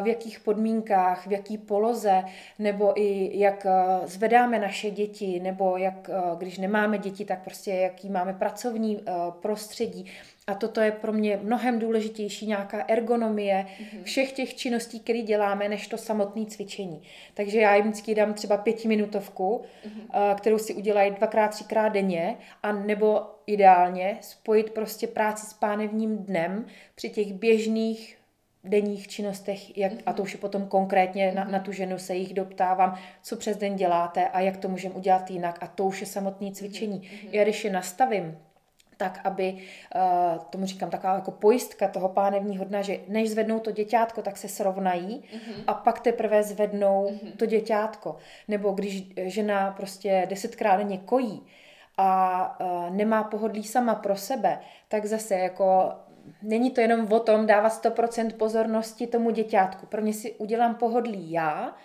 B: v jakých podmínkách, v jaký poloze, nebo i jak eh, zvedáme naše děti, nebo jak, eh, když nemáme děti, tak prostě jaký máme pracovní prostředí. A toto je pro mě mnohem důležitější nějaká ergonomie mm-hmm. všech těch činností, které děláme, než to samotné cvičení. Takže já jim vždycky dám třeba pětiminutovku, mm-hmm. kterou si udělají dvakrát, třikrát denně, a nebo ideálně spojit prostě práci s pánevním dnem při těch běžných denních činnostech, jak, a to už je potom konkrétně na, na tu ženu se jich doptávám, co přes den děláte a jak to můžeme udělat jinak a to už je samotné cvičení. Mm-hmm. Já když je nastavím tak, aby, uh, tomu říkám, taková jako pojistka toho pánevního dna, že než zvednou to děťátko, tak se srovnají mm-hmm. a pak teprve zvednou mm-hmm. to děťátko. Nebo když žena prostě desetkrát denně kojí a uh, nemá pohodlí sama pro sebe, tak zase jako není to jenom o tom dávat 100% pozornosti tomu děťátku. Pro mě si udělám pohodlí já,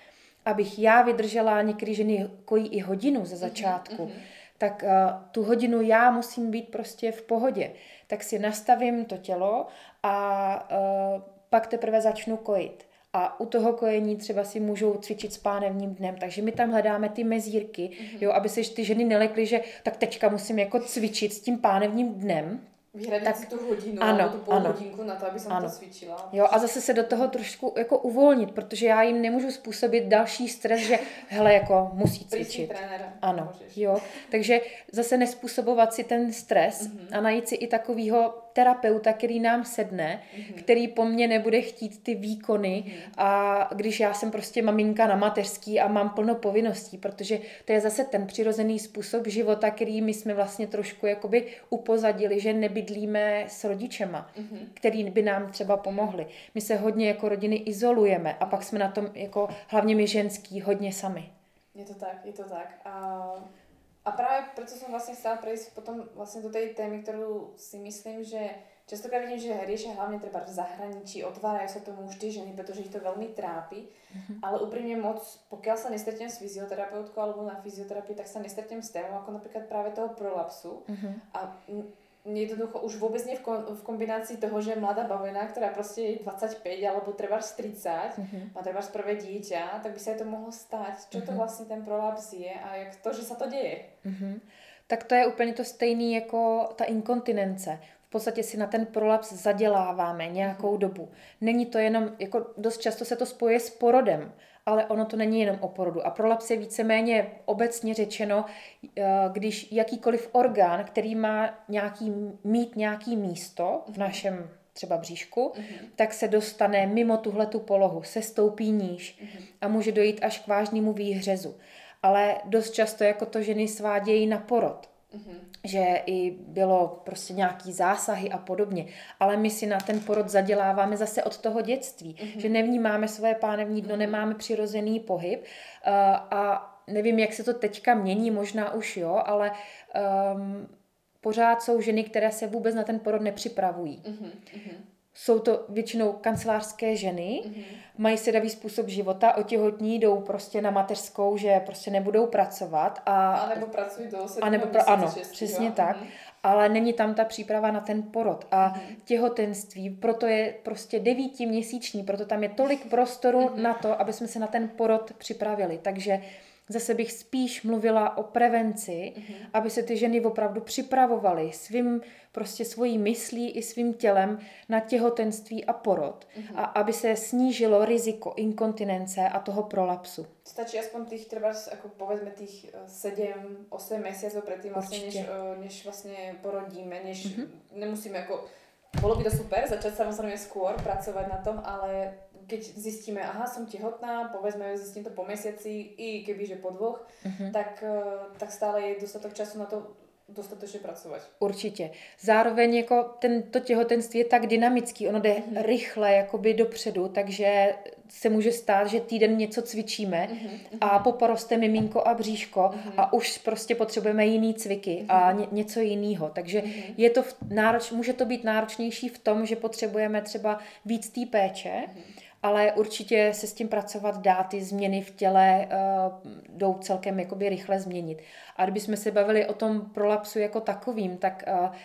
B: abych já vydržela, některé ženy kojí i hodinu ze začátku. Mm-hmm tak uh, tu hodinu já musím být prostě v pohodě. Tak si nastavím to tělo a uh, pak teprve začnu kojit. A u toho kojení třeba si můžou cvičit s pánevním dnem. Takže my tam hledáme ty mezírky, mm-hmm. jo, aby se ty ženy nelekly, že tak teďka musím jako cvičit s tím pánevním dnem,
A: Vyhradit tak, si tu hodinu ano, nebo tu půl ano, hodinku na to, aby jsem ano. to cvičila.
B: Jo, a zase se do toho trošku jako uvolnit, protože já jim nemůžu způsobit další stres, že hele, jako musí cvičit.
A: trenér.
B: Ano, můžeš. jo. Takže zase nespůsobovat si ten stres mm-hmm. a najít si i takového terapeuta, který nám sedne, mm-hmm. který po mně nebude chtít ty výkony mm-hmm. a když já jsem prostě maminka na mateřský a mám plno povinností, protože to je zase ten přirozený způsob života, který my jsme vlastně trošku jakoby upozadili, že nebydlíme s rodičema, mm-hmm. který by nám třeba pomohli. My se hodně jako rodiny izolujeme a pak jsme na tom jako hlavně my ženský hodně sami.
A: Je to tak, je to tak. A a práve preto som vlastne chcela prejsť potom vlastne do tej témy, ktorú si myslím, že častokrát vidím, že riešia hlavne treba v zahraničí, otvárajú sa tomu tie ženy, pretože ich to veľmi trápi, mm-hmm. ale úprimne moc, pokiaľ sa nestretnem s fyzioterapeutkou alebo na fyzioterapii, tak sa nestretnem s témou ako napríklad práve toho prolapsu. Mm-hmm. A jednoducho už vôbec nie v, kom, v kombinácii toho, že mladá bavena, ktorá proste je 25 alebo treba 30, mm-hmm. má treba prvé dieťa, tak by sa to mohlo. Čo mm-hmm. to mhm. vlastne ten prolaps je a jak to, že sa to deje?
B: Mm-hmm. Tak to je úplně to stejné jako ta inkontinence podstatě si na ten prolaps zaděláváme nějakou mhm. dobu. Není to jenom, jako dost často se to spojuje s porodem, ale ono to není jenom o porodu. A prolaps je víceméně obecně řečeno, eh, když jakýkoliv orgán, který má nějaký, mít nějaký místo v našem třeba bříšku, mm-hmm. tak se dostane mimo tuhle tu polohu, se stoupí níž mm-hmm. a může dojít až k vážnému výhřezu. Ale dost často jako to ženy svádějí na porod. Mm-hmm. Že i bylo prostě nějaký zásahy a podobně. Ale my si na ten porod zaděláváme zase od toho dětství. Mm-hmm. Že nevnímáme svoje pánevní dno, mm-hmm. nemáme přirozený pohyb. Uh, a nevím, jak se to teďka mění, možná už jo, ale um, pořád jsou ženy, které se vůbec na ten porod nepřipravují. Mm-hmm. Jsou to většinou kancelářské ženy, mm-hmm. mají sedavý způsob života, otěhotní, jdou prostě na mateřskou, že prostě nebudou pracovat. A,
A: a nebo pracují do
B: a nebo pra, Ano, šestí, přesně jo? tak. Mm-hmm. Ale není tam ta příprava na ten porod. A mm-hmm. těhotenství, proto je prostě devítiměsíční, proto tam je tolik prostoru mm-hmm. na to, aby jsme se na ten porod připravili. Takže Zase bych spíš mluvila o prevenci, mm-hmm. aby se ty ženy opravdu připravovaly svým, prostě svojí myslí i svým tělem na těhotenství a porod. Mm-hmm. A aby se snížilo riziko inkontinence a toho prolapsu.
A: Stačí aspoň těch třeba, jako povedzme těch 7-8 měsíců předtím, vlastně, než, eh, než vlastně porodíme, než mm-hmm. nemusíme jako bolo by to super začať samozrejme skôr pracovať na tom, ale keď zistíme, aha, som tehotná, povedzme, zistím to po mesiaci, i keby, že po dvoch, uh-huh. tak, eh, tak stále je dostatok času na to dostatečně pracovat.
B: Určitě. Zároveň jako tento těhotenství je tak dynamický, ono jde mm-hmm. rychle jakoby dopředu, takže se může stát, že týden něco cvičíme mm-hmm. a poporoste miminko a bříško mm-hmm. a už prostě potřebujeme jiný cviky mm-hmm. a ně, něco jiného. Takže mm-hmm. je to v, nároč, může to být náročnější v tom, že potřebujeme třeba víc té péče, mm-hmm ale určitě se s tím pracovat dá, ty změny v těle uh, jdou celkem jakoby rychle změnit. A kdybychom se bavili o tom prolapsu jako takovým, tak uh,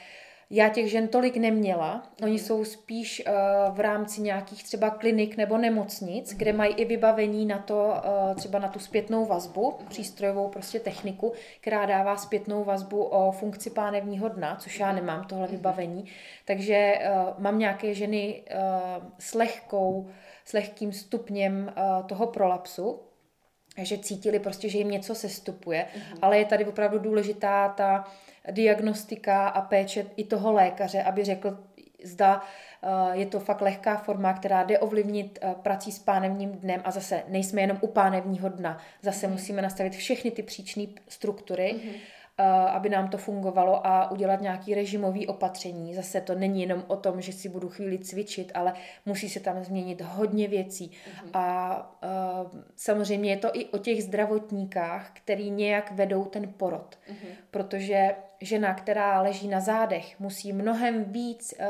B: já těch žen tolik neměla. Oni mm. jsou spíš uh, v rámci nějakých třeba klinik nebo nemocnic, mm. kde mají i vybavení na to, uh, třeba na tu zpětnou vazbu, mm. přístrojovou prostě techniku, která dává zpětnou vazbu o funkci pánevního dna, což já nemám tohle vybavení. Takže uh, mám nějaké ženy uh, s lehkou s lehkým stupněm uh, toho prolapsu, že cítili prostě, že jim něco sestupuje, mm-hmm. ale je tady opravdu důležitá ta diagnostika a péče i toho lékaře, aby řekl, zda uh, je to fakt lehká forma, která jde ovlivnit uh, prací s pánevním dnem a zase nejsme jenom u pánevního dna, zase mm-hmm. musíme nastavit všechny ty příčné struktury, mm-hmm aby nám to fungovalo a udělat nějaký režimový opatření. Zase to není jenom o tom, že si budu chvíli cvičit, ale musí se tam změnit hodně věcí. Mm-hmm. A uh, samozřejmě je to i o těch zdravotníkách, který nějak vedou ten porod. Mm-hmm. Protože žena, která leží na zádech, musí mnohem víc uh,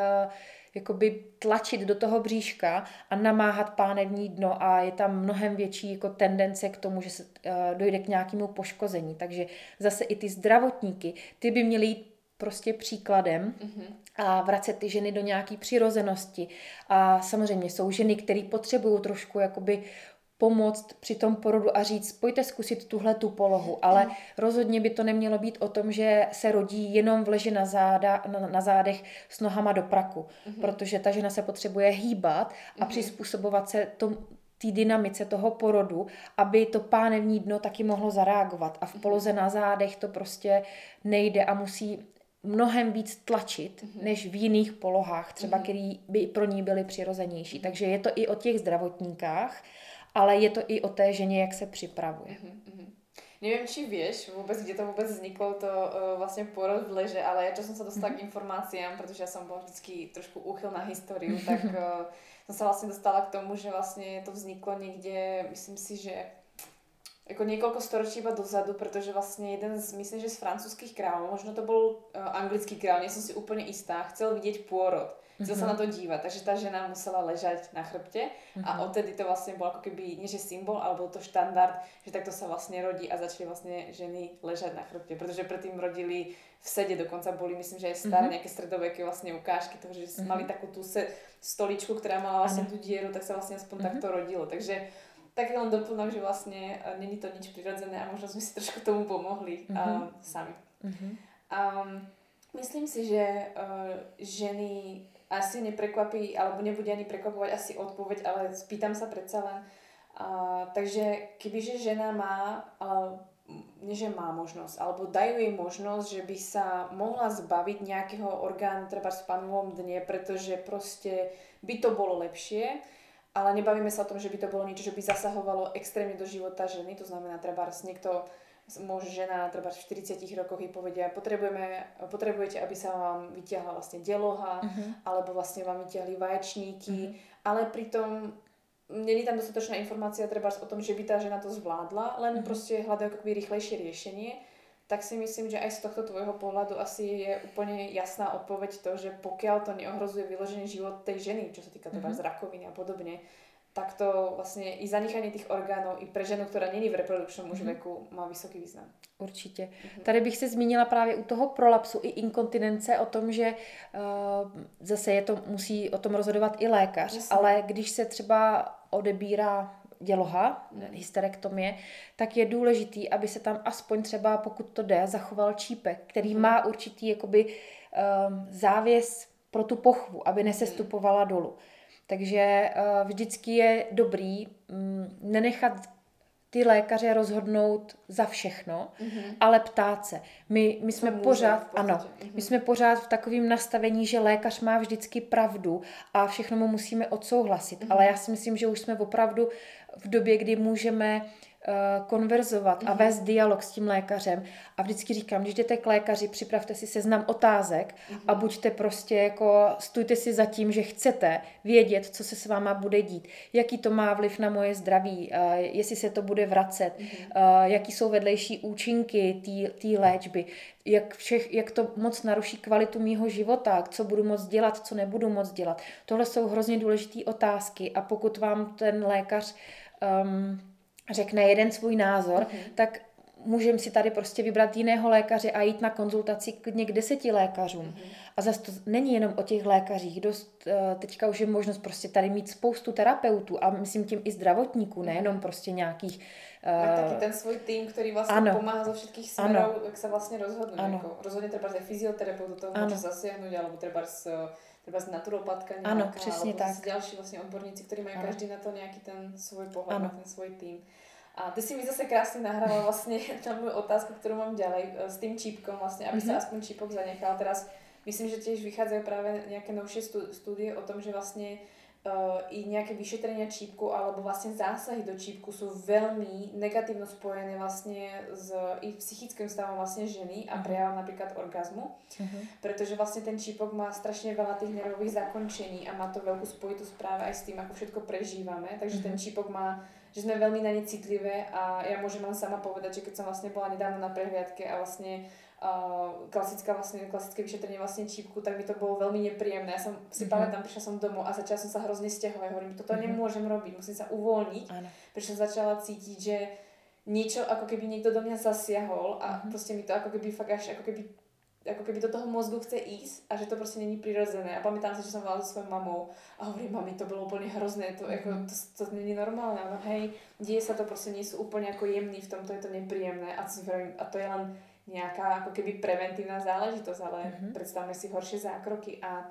B: jakoby tlačit do toho bříška a namáhat pánevní dno a je tam mnohem větší jako tendence k tomu, že se uh, dojde k nějakému poškození. Takže zase i ty zdravotníky, ty by měly jít prostě příkladem mm-hmm. a vracet ty ženy do nějaké přirozenosti. A samozřejmě jsou ženy, které potřebují trošku jakoby pomoct při tom porodu a říct, pojďte zkusit tuhle tu polohu, ale rozhodně by to nemělo být o tom, že se rodí jenom v leži na, záda, na, na zádech s nohama do praku, mm. protože ta žena se potřebuje hýbat a mm. přizpůsobovat se tom, té dynamice toho porodu, aby to pánevní dno taky mohlo zareagovat. A v mhm. poloze na zádech to prostě nejde a musí mnohem víc tlačit, mm-hmm. než v jiných polohách, třeba, mm-hmm. které by pro ní byly přirozenější. Mm-hmm. Takže je to i o těch zdravotníkách, ale je to i o té ženě, jak se připravuje. Mm-hmm.
A: Nevím, či víš vůbec, kde to vůbec vzniklo, to uh, vlastně porod v leže, ale já jsem se dostala mm-hmm. k informacím, protože já jsem byla vždycky trošku úchyl na historiu, tak uh, jsem se vlastně dostala k tomu, že vlastně to vzniklo někde, myslím si, že jako několik storočí iba dozadu, protože vlastně jeden z, myslím, že z francouzských králů, možno to byl uh, anglický král, nejsem si úplně jistá, chcel vidět pôrod chcel mm-hmm. sa na to dívať. Takže tá žena musela ležať na chrbte mm-hmm. a odtedy to vlastne bol ako keby, nie že symbol, ale bol to štandard, že takto sa vlastne rodí a začali vlastne ženy ležať na chrbte, pretože predtým rodili v sede, dokonca boli, myslím, že aj staré mm-hmm. nejaké stredoveké vlastne ukážky toho, že mm-hmm. mali takú tú se, stoličku, ktorá mala vlastne tú dieru, tak sa vlastne aspoň mm-hmm. takto rodilo. Takže tak len doplnám, že vlastne uh, není to nič prirodzené a možno sme si trošku tomu pomohli mm-hmm. uh, sami. Mm-hmm. Um, Myslím si, že uh, ženy asi neprekvapí, alebo nebude ani prekvapovať asi odpoveď, ale spýtam sa predsa len. Uh, takže kebyže žena má, uh, nie že má možnosť, alebo dajú jej možnosť, že by sa mohla zbaviť nejakého orgánu treba v panovom dne, pretože proste by to bolo lepšie, ale nebavíme sa o tom, že by to bolo niečo, že by zasahovalo extrémne do života ženy, to znamená treba niekto muž, žena, treba v 40 rokoch jej povedia, potrebujeme, potrebujete, aby sa vám vytiahla vlastne deloha, uh-huh. alebo vlastne vám vytiahli vaječníky, uh-huh. ale pritom není tam dostatočná informácia treba o tom, že by tá žena to zvládla, len uh-huh. proste hľadajú akoby rýchlejšie riešenie, tak si myslím, že aj z tohto tvojho pohľadu asi je úplne jasná odpoveď to, že pokiaľ to neohrozuje vyložený život tej ženy, čo sa týka treba uh-huh. rakoviny a podobne, tak to vlastně i zanechání těch orgánů i pro ženu, která není v reprodukčním už mm-hmm. věku, má vysoký význam.
B: Určitě. Mm-hmm. Tady bych se zmínila právě u toho prolapsu i inkontinence o tom, že uh, zase je to, musí o tom rozhodovat i lékař, Jasně. ale když se třeba odebírá děloha, mm. hysterektomie, tak je důležitý, aby se tam aspoň třeba, pokud to jde, zachoval čípek, který mm. má určitý jakoby um, závěs pro tu pochvu, aby nesestupovala mm. dolů. Takže uh, vždycky je dobrý um, nenechat ty lékaře rozhodnout za všechno, mm-hmm. ale ptát se. My, my jsme pořád, ano, mm-hmm. my jsme pořád v takovém nastavení, že lékař má vždycky pravdu a všechno mu musíme odsouhlasit. Mm-hmm. Ale já si myslím, že už jsme opravdu v době, kdy můžeme konverzovat a mhm. vést dialog s tím lékařem. A vždycky říkám, když jdete k lékaři, připravte si seznam otázek a mhm. buďte prostě jako, stůjte si za tím, že chcete vědět, co se s váma bude dít, jaký to má vliv na moje zdraví, eh, jestli se to bude vracet, mhm. eh, jaký jsou vedlejší účinky té léčby, jak, všech, jak to moc naruší kvalitu mýho života, co budu moc dělat, co nebudu moc dělat. Tohle jsou hrozně důležité otázky a pokud vám ten lékař um, řekne jeden svůj názor, mm-hmm. tak můžeme si tady prostě vybrat jiného lékaře a jít na konzultaci klidně k deseti lékařům. Mm-hmm. A zase to není jenom o těch lékařích. Dost, uh, teďka už je možnost prostě tady mít spoustu terapeutů a myslím tím i zdravotníků, nejenom prostě nějakých...
A: Uh, taky ten svůj tým, který vlastně ano. pomáhá zo všetkých směrů, jak se vlastně rozhodnout. Ano. Jako, rozhodně třeba ze fyzioterapeutu to může zasiahnuť, alebo třeba z třeba z naturopatka nějaká,
B: ano, přesně tak.
A: další vlastně odborníci, kteří mají ano. každý na to nějaký ten svůj pohled, ano. ten svůj tým. A ty si mi zase krásně nahrala vlastně na moju otázku, kterou mám ďalej, e, s tým čípkom vlastně, aby mm-hmm. se aspoň čípok zanechal. Teraz myslím, že tiež vychádzajú práve nejaké novšie studie o tom, že vlastne uh, i nejaké vyšetrenia čípku alebo vlastne zásahy do čípku sú veľmi negatívno spojené vlastne s i psychickým stavom vlastne ženy a mhm. prejavom napríklad orgazmu, uh-huh. pretože vlastne ten čípok má strašne veľa tých nervových zakončení a má to veľkú spojitosť práve aj s tým, ako všetko prežívame, takže uh-huh. ten čípok má že sme veľmi na ne citlivé a ja môžem len sama povedať, že keď som vlastne bola nedávno na prehliadke a vlastne klasická vlastne, klasické vyšetrenie vlastne čípku, tak mi to bolo veľmi nepríjemné. Ja som si mm-hmm. pamätám, prišla som domov a začala som sa hrozne stiahovať. Hovorím, toto mm-hmm. nemôžem robiť, musím sa uvoľniť. Pretože som začala cítiť, že niečo ako keby niekto do mňa zasiahol a mm-hmm. proste mi to ako keby fakt až ako keby ako keby do toho mozgu chce ísť a že to prostě není přirozené. A pamätám si, že jsem volala so svojou mamou a hovorím, mami, to bylo úplně hrozné, to, jako, mhm. to, to není normálne. No hej, děje sa to, prostě sú úplně jako jemný, v tomto je to nepríjemné a, a to je len nějaká ako keby preventívna záležitosť, ale mm-hmm. predstavme si horšie zákroky a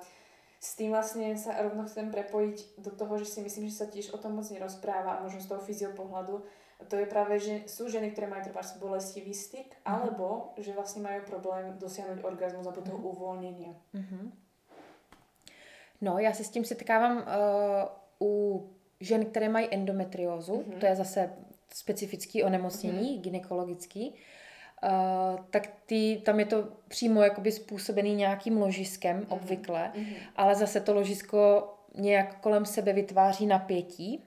A: s tým vlastne sa rovno chcem prepojiť do toho, že si myslím, že sa tiež o tom moc nerozpráva a možno z toho fyziopohľadu, to je práve, že sú ženy, ktoré majú treba bolestivý styk, mm-hmm. alebo že vlastne majú problém dosiahnuť orgazmus a toho mm-hmm. uvolnění. Mm-hmm.
B: No, já se s tím setkávám uh, u žen, které mají endometriózu, mm-hmm. to je zase specifický onemocnění, mm-hmm. gynekologický, uh, tak ty, tam je to přímo jakoby způsobený nějakým ložiskem mm-hmm. obvykle, mm-hmm. ale zase to ložisko nějak kolem sebe vytváří napětí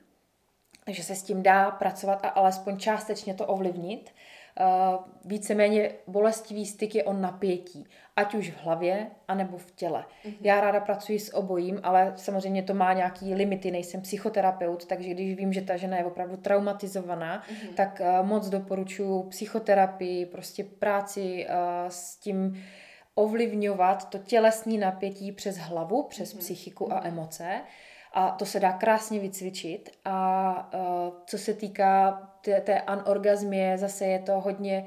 B: že se s tím dá pracovat a alespoň částečně to ovlivnit. Uh, víceméně bolestivý styk je o napětí, ať už v hlavě, anebo v těle. Mm-hmm. Já ráda pracuji s obojím, ale samozřejmě to má nějaký limity, nejsem psychoterapeut, takže když vím, že ta žena je opravdu traumatizovaná, mm-hmm. tak uh, moc doporučuji psychoterapii, prostě práci uh, s tím ovlivňovat to tělesní napětí přes hlavu, přes mm-hmm. psychiku a mhm. emoce. A to se dá krásně vycvičit. A uh, co se týká té, té anorgazmie, zase je to hodně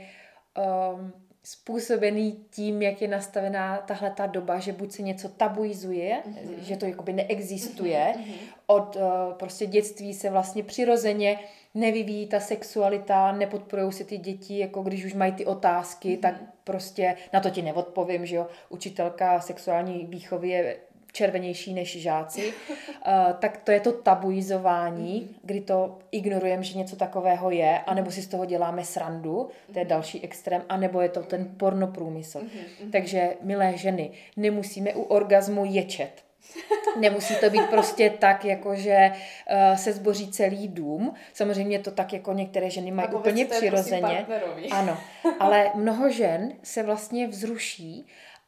B: um, způsobený tím, jak je nastavená tahle ta doba, že buď se něco tabuizuje, mm-hmm. že to jakoby neexistuje, mm-hmm. od uh, prostě dětství se vlastně přirozeně nevyvíjí ta sexualita, nepodporují se ty děti, jako když už mají ty otázky, mm-hmm. tak prostě na to ti neodpovím, že jo, učitelka sexuální výchovy je červenější než žáci, uh, tak to je to tabuizování, mm-hmm. kdy to ignorujeme, že něco takového je, anebo si z toho děláme srandu, to je mhm. další extrém, anebo je to ten pornoprůmysl. Mm-hmm. Takže, milé ženy, nemusíme u orgazmu ječet. Nemusí to být prostě tak, jako že uh, se zboří celý dům. Samozřejmě to tak, jako některé ženy mají úplně přirozeně. Ano, ale mnoho žen se vlastně vzruší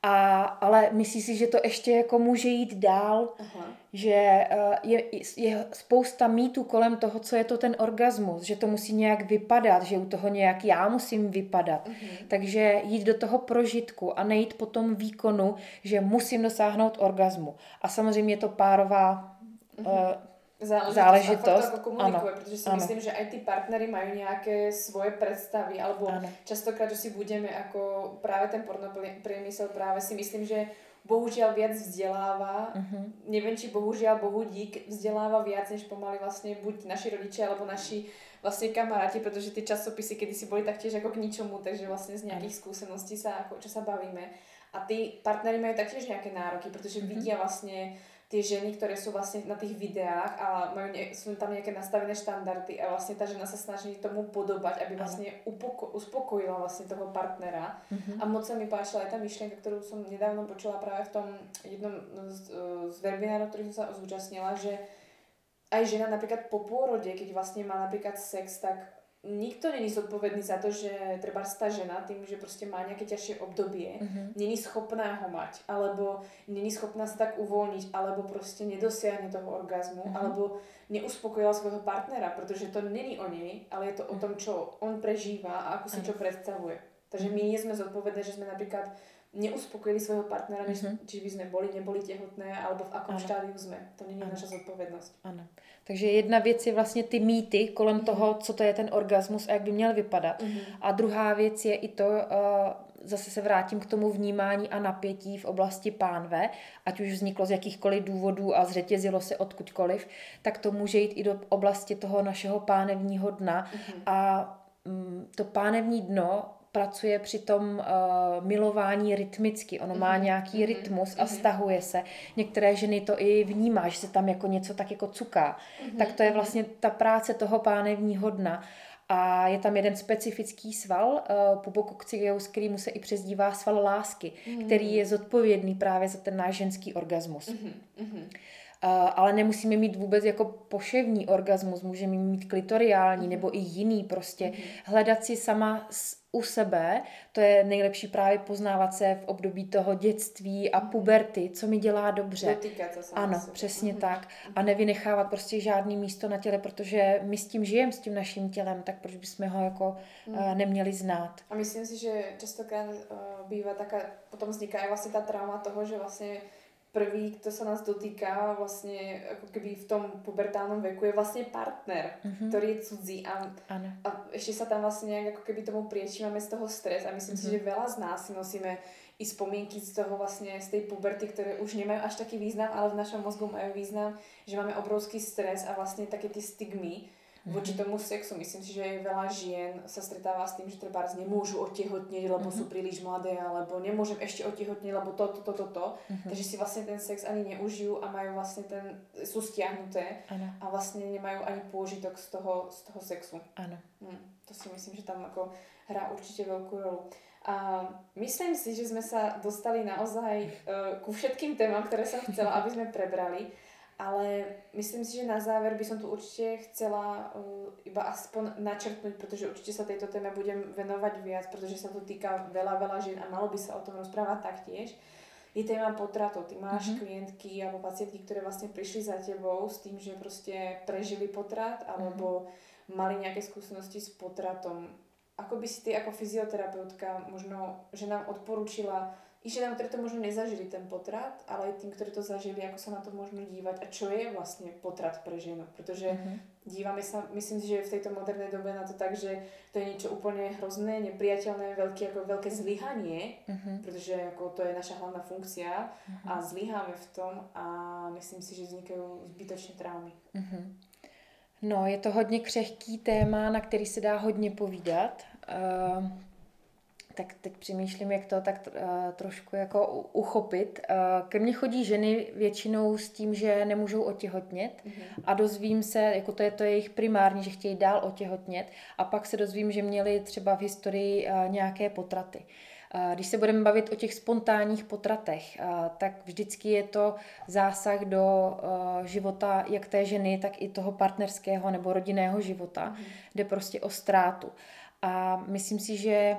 B: a, ale myslí si, že to ještě jako může jít dál, Aha. že uh, je, je spousta mýtů kolem toho, co je to ten orgasmus, že to musí nějak vypadat, že u toho nějak já musím vypadat. Uh-huh. Takže jít do toho prožitku a nejít po tom výkonu, že musím dosáhnout orgasmu. A samozřejmě je to párová uh-huh
A: záležitost, záležitost. A fakt to komunikuje, ano, protože si ano. myslím, že aj ty partnery majú nejaké svoje predstavy, alebo ano. častokrát, že si budeme ako práve ten pornopriemysel, práve si myslím, že bohužiaľ viac vzdeláva, uh-huh. neviem, či bohužiaľ, bohu dík, vzdeláva viac, než pomaly vlastne buď naši rodičia, alebo naši vlastne kamaráti, pretože tie časopisy kedy si boli taktiež ako k ničomu, takže vlastne z nejakých skúseností sa, ako, čo sa bavíme. A tí partnery majú taktiež nejaké nároky, pretože uh-huh. vidia vlastne tie ženy, ktoré sú vlastne na tých videách a ne, sú tam nejaké nastavené štandardy a vlastne tá žena sa snaží tomu podobať, aby vlastne upoko, uspokojila vlastne toho partnera. Mm-hmm. A moc sa mi páčila aj tá myšlienka, ktorú som nedávno počula práve v tom jednom z, z webinárov, ktorý som sa zúčastnila, že aj žena napríklad po pôrode, keď vlastne má napríklad sex, tak nikto není zodpovedný za to, že treba tá žena tým, že prostě má nějaké ťažšie obdobie, mm-hmm. není schopná ho mať, alebo není schopná sa tak uvoľniť, alebo prostě nedosiahne toho orgazmu, mm-hmm. alebo neuspokojila svojho partnera, protože to není o nej, ale je to o tom, čo on prežíva a ako si čo predstavuje. Takže my nie sme zodpovedné, že sme napríklad neuspokojili svojho partnera, než, mm-hmm. či by sme boli, neboli tehotné, alebo v akom ano. štádiu sme. To není ano. naša zodpovědnost.
B: Ano. Takže jedna věc je vlastně ty mýty kolem mm-hmm. toho, co to je ten orgasmus a jak by měl vypadat. Mm-hmm. A druhá věc je i to, uh, zase se vrátím k tomu vnímání a napětí v oblasti pánve, ať už vzniklo z jakýchkoliv důvodů a zřetězilo se odkudkoliv, tak to může jít i do oblasti toho našeho pánevního dna. Mm-hmm. A um, to pánevní dno pracuje při tom uh, milování rytmicky. Ono má mhm. nějaký mm-hmm. rytmus a mhm. stahuje se. Některé ženy to i vnímá, že se tam jako něco tak jako cuká. Mm-hmm. Tak to je vlastně ta práce toho pánevního dna. A je tam jeden specifický sval, uh, pubococcygeus, který mu se i přezdívá sval lásky, mm-hmm. který je zodpovědný právě za ten náš ženský orgasmus. Mm-hmm. Uh, ale nemusíme mít vůbec jako poševní orgasmus, můžeme mít klitoriální mm-hmm. nebo i jiný prostě. Mm-hmm. Hledat si sama u sebe, to je nejlepší právě poznávat se v období toho dětství a mhm. puberty, co mi dělá dobře.
A: Se
B: Ano, sebe. přesně tak. A nevynechávat prostě žádný místo na těle, protože my s tím žijeme, s tím naším tělem, tak proč bychom ho jako uh, neměli znát.
A: A myslím si, že častokrát uh, bývá taká, potom vzniká vlastně ta trauma toho, že vlastně prvý, kto sa nás dotýka vlastne ako keby v tom pubertálnom veku je vlastne partner, mm-hmm. ktorý je cudzí a, a ešte sa tam vlastne nejak ako keby tomu priečí, máme z toho stres a myslím mm-hmm. si, že veľa z nás si nosíme i spomienky z toho vlastne, z tej puberty, ktoré už nemajú až taký význam, ale v našom mozgu majú význam, že máme obrovský stres a vlastne také tie stigmy, voči mhm. tomu sexu. Myslím si, že veľa žien sa stretáva s tým, že treba nemôžu otehotnieť, lebo mm-hmm. sú príliš mladé, alebo nemôžem ešte otehotnieť, lebo to, to, to, to, to. Mm-hmm. Takže si vlastne ten sex ani neužijú a majú vlastne ten, sú stiahnuté ano. a vlastne nemajú ani pôžitok z toho, z toho sexu.
B: Ano.
A: Hm, to si myslím, že tam ako hrá určite veľkú rolu. A myslím si, že sme sa dostali naozaj uh, ku všetkým témam, ktoré som chcela, aby sme prebrali. Ale myslím si, že na záver by som tu určite chcela uh, iba aspoň načrtnúť, pretože určite sa tejto téme budem venovať viac, pretože sa to týka veľa, veľa žien a malo by sa o tom rozprávať taktiež. Je téma potratov. Ty máš mm-hmm. klientky alebo pacientky, ktoré vlastne prišli za tebou s tým, že proste prežili potrat alebo mm-hmm. mali nejaké skúsenosti s potratom. Ako by si ty ako fyzioterapeutka možno, že nám odporúčila i ženám, ktoré to možno nezažili ten potrat, ale aj tým, ktorí to zažili, ako sa na to môžeme dívať a čo je vlastne potrat pre ženu. Pretože mm-hmm. dívame sa, myslím si, že v tejto modernej dobe na to tak, že to je niečo úplne hrozné, nepriateľné, veľké, ako veľké zlyhanie, mm-hmm. pretože ako to je naša hlavná funkcia mm-hmm. a zlyháme v tom a myslím si, že vznikajú zbytočné traumy. Mm-hmm.
B: No, je to hodně křehký téma, na který se dá hodně povídat. Uh, tak teď přemýšlím, jak to tak uh, trošku jako uchopit. Uh, ke mně chodí ženy většinou s tím, že nemůžou otěhotnět mm-hmm. a dozvím se, jako to je to jejich primární, že chtějí dál otěhotnět a pak se dozvím, že měli třeba v historii uh, nějaké potraty. Když se budeme bavit o těch spontánních potratech, tak vždycky je to zásah do života jak té ženy, tak i toho partnerského nebo rodinného života, mm. jde prostě o ztrátu. A myslím si, že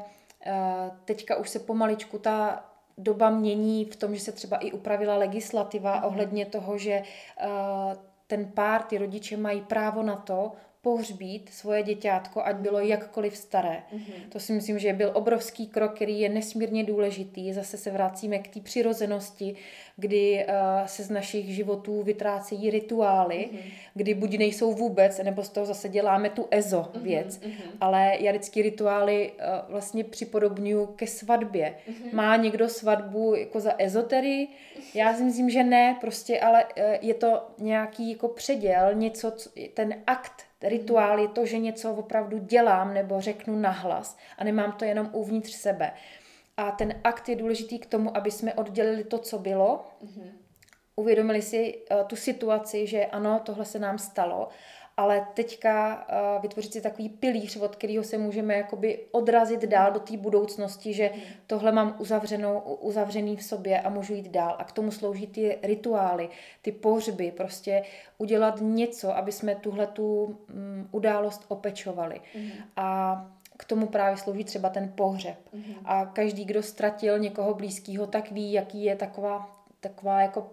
B: teďka už se pomaličku ta doba mění v tom, že se třeba i upravila legislativa mm. ohledně toho, že ten pár, ty rodiče mají právo na to pohřbít svoje děťátko, ať bylo jakkoliv staré. Mm-hmm. To si myslím, že byl obrovský krok, který je nesmírně důležitý. Zase se vracíme k té přirozenosti, kdy uh, se z našich životů vytrácejí rituály, mm-hmm. kdy buď nejsou vůbec, nebo z toho zase děláme tu ezo mm-hmm. věc. Mm-hmm. Ale já vždycky rituály uh, vlastně připodobňuji ke svatbě. Mm-hmm. Má někdo svatbu jako za ezoterii? Já si myslím, že ne, prostě, ale uh, je to nějaký jako předěl, něco, ten akt Rituál je to, že něco opravdu dělám nebo řeknu nahlas a nemám to jenom uvnitř sebe. A ten akt je důležitý k tomu, aby jsme oddělili to, co bylo, mm-hmm. uvědomili si uh, tu situaci, že ano, tohle se nám stalo ale teďka uh, vytvořit si takový pilíř, od kterého se můžeme jakoby odrazit dál do té budoucnosti, že hmm. tohle mám uzavřenou, uzavřený v sobě a můžu jít dál. A k tomu slouží ty rituály, ty pohřby, prostě udělat něco, aby jsme tuhle tu um, událost opečovali. Hmm. A k tomu právě slouží třeba ten pohřeb. Mm-hmm. A každý, kdo ztratil někoho blízkého, tak ví, jaký je taková, taková jako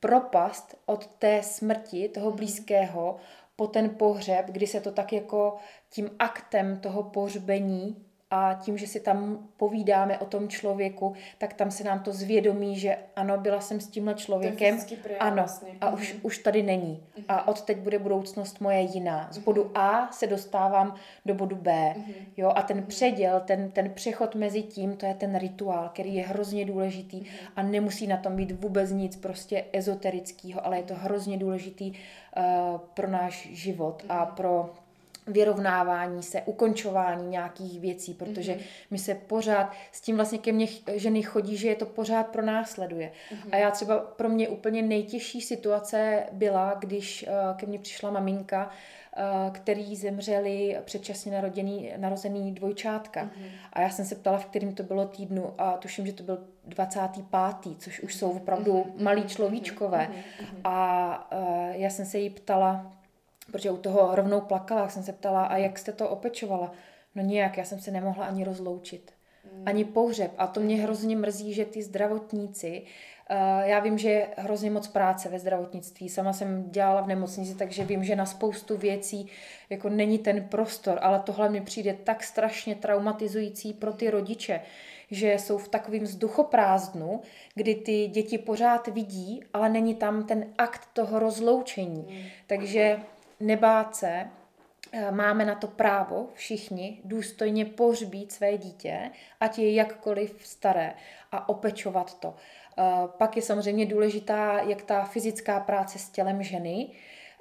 B: propast od té smrti toho mhm. blízkého po ten pohřeb, kdy se to tak jako tím aktem toho pohřbení a tím, že si tam povídáme o tom člověku, tak tam se nám to zvědomí, že ano, byla jsem s tímhle člověkem, ano, vlastně. a už, mm. už tady není. Mm. A od teď bude budoucnost moje jiná. Z bodu mm. A se dostávám do bodu B. Mm. Jo, a ten předěl, ten, ten přechod mezi tím, to je ten rituál, který je hrozně důležitý a nemusí na tom být vůbec nic prostě ezoterického, ale je to hrozně důležitý uh, pro náš život a pro vyrovnávání se, ukončování nějakých věcí, protože mm-hmm. my se pořád, s tím vlastně ke mně ženy chodí, že je to pořád pro následuje. Mm-hmm. A já třeba, pro mě úplně nejtěžší situace byla, když uh, ke mně přišla maminka, který zemřeli předčasně naroděný, narozený dvojčátka. Mm-hmm. A já jsem se ptala, v kterým to bylo týdnu a tuším, že to byl 25., což už jsou opravdu mm-hmm. malí človíčkové. Mm-hmm. A uh, já jsem se jí ptala, protože u toho rovnou plakala, jsem se ptala, a jak jste to opečovala? No nijak, já jsem se nemohla ani rozloučit. Mm. Ani pohřeb. A to mě hrozně mrzí, že ty zdravotníci, já vím, že je hrozně moc práce ve zdravotnictví. Sama jsem dělala v nemocnici, takže vím, že na spoustu věcí jako není ten prostor, ale tohle mi přijde tak strašně traumatizující pro ty rodiče, že jsou v takovém vzduchoprázdnu, kdy ty děti pořád vidí, ale není tam ten akt toho rozloučení. Mm. Takže nebát se, eh, máme na to právo všichni důstojně pohřbít své dítě, ať je jakkoliv staré a opečovat to. Eh, pak je samozřejmě důležitá jak ta fyzická práce s tělem ženy,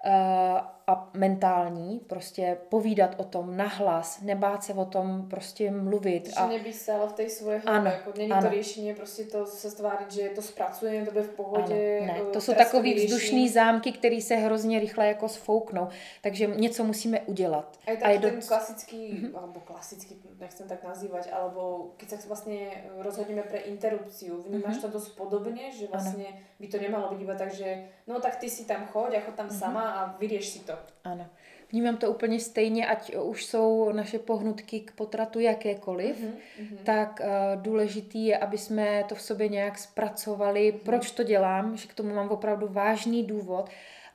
B: Eh, a mentální, prostě povídat o tom nahlas, nebát se o tom prostě mluvit.
A: Že a... nebýt stále v té svoje hlavě, jako není ano. to řešení prostě to se stvářit, že to zpracujeme, to bude v pohodě.
B: Ano, ne. Eh, to jsou takový vzdušný zámky, které se hrozně rychle jako sfouknou, takže něco musíme udělat.
A: A je tak a je ten do... klasický, mm-hmm. alebo klasický, nechcem tak nazývať, alebo keď sa vlastně rozhodneme pre interrupciu, vnímáš mm-hmm. to dost podobně, že vlastně ano. by to nemalo být iba tak, že no tak ty si tam choď, jako tam mm-hmm. sama a vyrieš si to.
B: Ano. Vnímám to úplně stejně, ať už jsou naše pohnutky k potratu jakékoliv, mm-hmm. tak uh, důležitý je, aby jsme to v sobě nějak zpracovali. Mm-hmm. Proč to dělám? Že k tomu mám opravdu vážný důvod.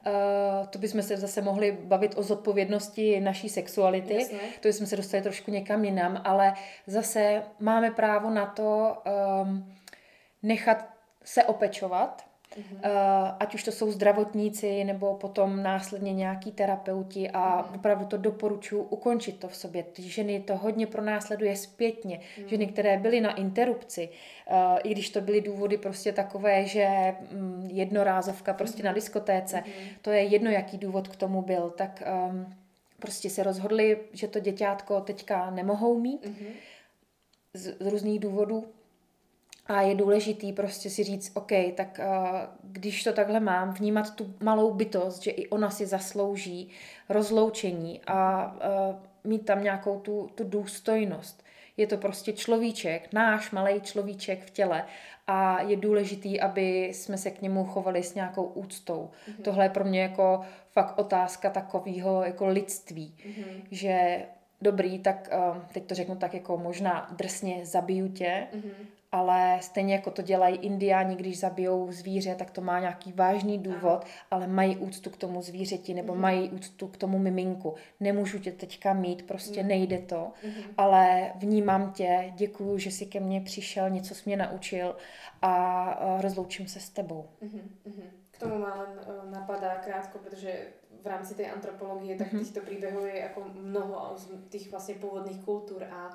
B: Uh, to bychom se zase mohli bavit o zodpovědnosti naší sexuality. Jasně. To jsme se dostali trošku někam jinam, ale zase máme právo na to um, nechat se opečovat, Mm-hmm. Uh, ať už to jsou zdravotníci nebo potom následně nějaký terapeuti a mm-hmm. opravdu to doporučuji ukončit to v sobě. Ty ženy to hodně pronásleduje zpětně. Mm-hmm. Ženy, které byly na interrupci, uh, i když to byly důvody prostě takové, že um, jednorázovka prostě na diskotéce, mm-hmm. to je jedno, jaký důvod k tomu byl, tak um, prostě se rozhodli, že to děťátko teďka nemohou mít z, z různých důvodů a je důležitý prostě si říct, OK, tak uh, když to takhle mám, vnímat tu malou bytost, že i ona si zaslouží rozloučení a uh, mít tam nějakou tu, tu důstojnost. Je to prostě človíček, náš malý človíček v těle a je důležitý, aby jsme se k němu chovali s nějakou úctou. Mm-hmm. Tohle je pro mě jako fakt otázka takového jako lidství, mm-hmm. že dobrý, tak uh, teď to řeknu tak jako možná drsně zabiju tě, mm-hmm ale stejně jako to dělají indiáni, když zabijou zvíře, tak to má nějaký vážný důvod, ale mají úctu k tomu zvířeti nebo mm-hmm. mají úctu k tomu miminku. Nemůžu tě teďka mít, prostě mm-hmm. nejde to, mm-hmm. ale vnímám tě, děkuju, že jsi ke mně přišel, něco jsi mě naučil a rozloučím se s tebou. Mm-hmm.
A: K tomu má len uh, napadá krátko, protože v rámci tej antropologie tak mm-hmm. týchto príbehov je ako mnoho z tých vlastne pôvodných kultúr a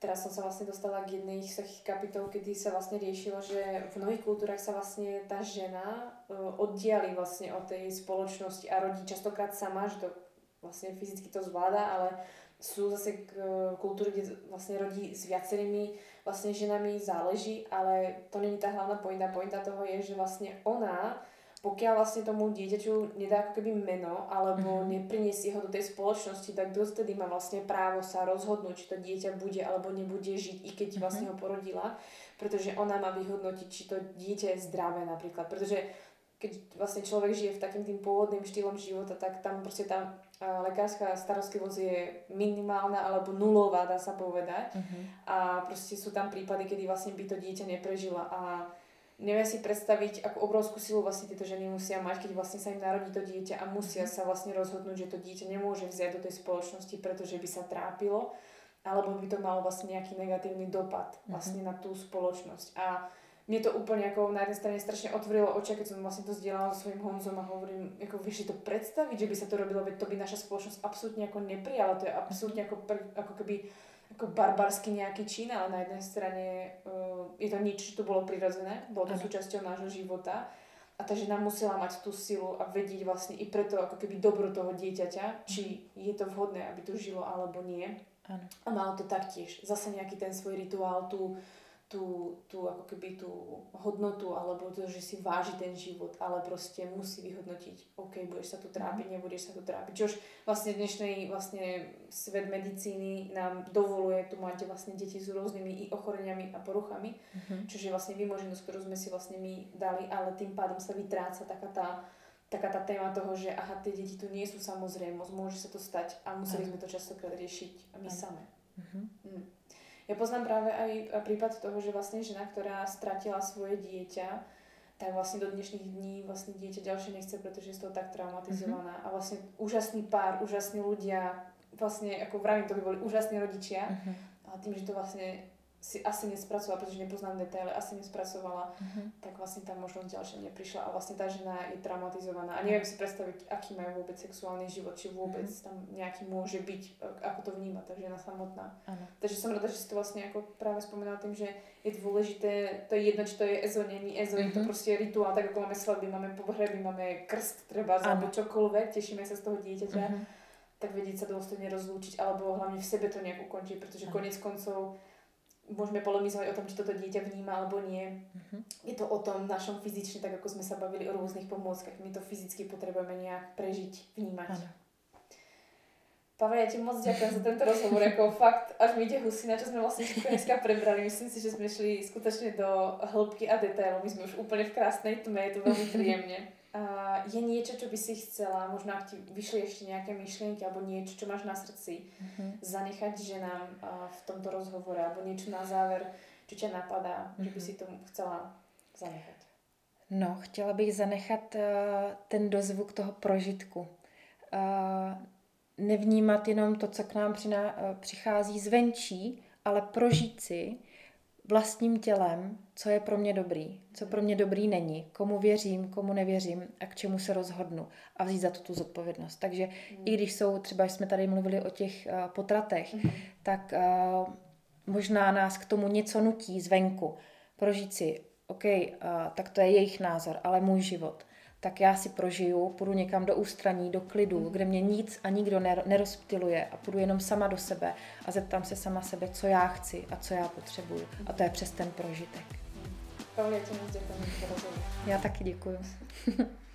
A: teraz som sa vlastne dostala k jednej z takých kapitol, kedy sa vlastne riešilo, že v mnohých kultúrach sa vlastne tá žena uh, oddiali vlastne od tej spoločnosti a rodí častokrát sama, že to vlastne fyzicky to zvláda, ale sú zase k, uh, kultúry, kde vlastne rodí s viacerými vlastne ženami záleží, ale to není tá hlavná pointa. Pointa toho je, že vlastne ona pokiaľ vlastne tomu dieťaťu nedá ako keby meno alebo mm-hmm. nepriniesie ho do tej spoločnosti, tak dovtedy má vlastne právo sa rozhodnúť, či to dieťa bude alebo nebude žiť, i keď mm-hmm. vlastne ho porodila, pretože ona má vyhodnotiť, či to dieťa je zdravé napríklad, pretože keď vlastne človek žije v takým tým pôvodným štýlom života, tak tam proste tá lekárska starostlivosť je minimálna alebo nulová, dá sa povedať. Uh-huh. A proste sú tam prípady, kedy vlastne by to dieťa neprežila a neviem si predstaviť, akú obrovskú silu vlastne tieto ženy musia mať, keď vlastne sa im narodí to dieťa a musia sa vlastne rozhodnúť, že to dieťa nemôže vziať do tej spoločnosti, pretože by sa trápilo, alebo by to malo vlastne nejaký negatívny dopad mhm. vlastne na tú spoločnosť. A mne to úplne ako na jednej strane strašne otvorilo oči, keď som vlastne to zdieľala so svojím Honzom a hovorím, ako vieš si to predstaviť, že by sa to robilo, veď to by naša spoločnosť absolútne ako neprijala, to je absolútne ako, ako keby ako barbarský nejaký čin, ale na jednej strane uh, je to nič, čo tu bolo prirodzené, bolo to súčasťou nášho života a tá žena musela mať tú silu a vedieť vlastne i preto ako keby dobro toho dieťaťa, či mhm. je to vhodné, aby tu žilo alebo nie. Ano. A malo to taktiež zase nejaký ten svoj rituál, tú, tú, tú ako keby tú hodnotu alebo to, že si váži ten život, ale proste musí vyhodnotiť, OK, budeš sa tu trápiť, mhm. nebudeš sa tu trápiť. Čož vlastne dnešný vlastne svet medicíny nám dovoluje, tu máte vlastne deti s rôznymi i ochoreniami a poruchami, mm-hmm. čiže vlastne vymoženosť, ktorú sme si vlastne my dali, ale tým pádom sa vytráca taká tá taká tá téma toho, že aha, tie deti tu nie sú samozrejmosť, môže sa to stať a museli sme to častokrát riešiť my same. Mm-hmm. Mm. Ja poznám práve aj prípad toho, že vlastne žena, ktorá stratila svoje dieťa, tak vlastne do dnešných dní vlastne dieťa ďalšie nechce, pretože je z toho tak traumatizovaná. Mm-hmm. A vlastne úžasný pár, úžasní ľudia, vlastne ako vravím, to by boli úžasní rodičia, mm-hmm. ale tým, že to vlastne si asi nespracovala, pretože nepoznám detaily, asi nespracovala, uh-huh. tak vlastne tá možnosť ďalšia neprišla a vlastne tá žena je traumatizovaná a neviem si predstaviť, aký majú vôbec sexuálny život, či vôbec uh-huh. tam nejaký môže byť, e, ako to vníma tá žena samotná. Uh-huh. Takže som rada, že si to vlastne ako práve spomínala tým, že je dôležité, to je jedno, či to je ezo, není ezo, uh-huh. je to proste rituál, tak ako máme svadby, máme pohreby, máme krst, treba, alebo čokoľvek, tešíme sa z toho dieťaťa, uh-huh. tak vedieť sa dôstojne rozlúčiť, alebo hlavne v sebe to nejak ukončiť, pretože uh-huh. konec koncov môžeme polemizovať o tom, či toto dieťa vníma alebo nie. Uh-huh. Je to o tom našom fyzične, tak ako sme sa bavili o rôznych pomôckach. My to fyzicky potrebujeme nejak prežiť, vnímať. Ano. Pavel, ja ti moc ďakujem za tento rozhovor, ako fakt, až mi ide husina, čo sme vlastne všetko dneska prebrali. Myslím si, že sme šli skutočne do hĺbky a detailov. My sme už úplne v krásnej tme, je to veľmi príjemne. Uh, je niečo, čo by si chcela, možno ak ti vyšli ešte nejaké myšlienky alebo niečo, čo máš na srdci, uh-huh. zanechať ženám uh, v tomto rozhovore alebo niečo na záver, čo ťa napadá, uh-huh. že by mhm. si to chcela zanechat?
B: No, chtěla bych zanechat uh, ten dozvuk toho prožitku. Uh, nevnímat jenom to, co k nám přiná, uh, přichází zvenčí, ale prožít si vlastním tělem, co je pro mě dobrý, co pro mě dobrý není, komu věřím, komu nevěřím a k čemu se rozhodnu a vzít za to tu zodpovědnost. Takže mm. i když jsou, třeba jsme tady mluvili o těch uh, potratech, mm. tak uh, možná nás k tomu něco nutí zvenku. Prožít si, OK, uh, tak to je jejich názor, ale můj život tak já si prožiju, půjdu někam do ústraní, do klidu, mm. kde mě nic a nikdo nerozptiluje a půjdu jenom sama do sebe a zeptám se sama sebe, co já chci a co já potřebuju. A to je přes ten prožitek.
A: Pavle, já ti moc děkuji
B: Já taky děkuji.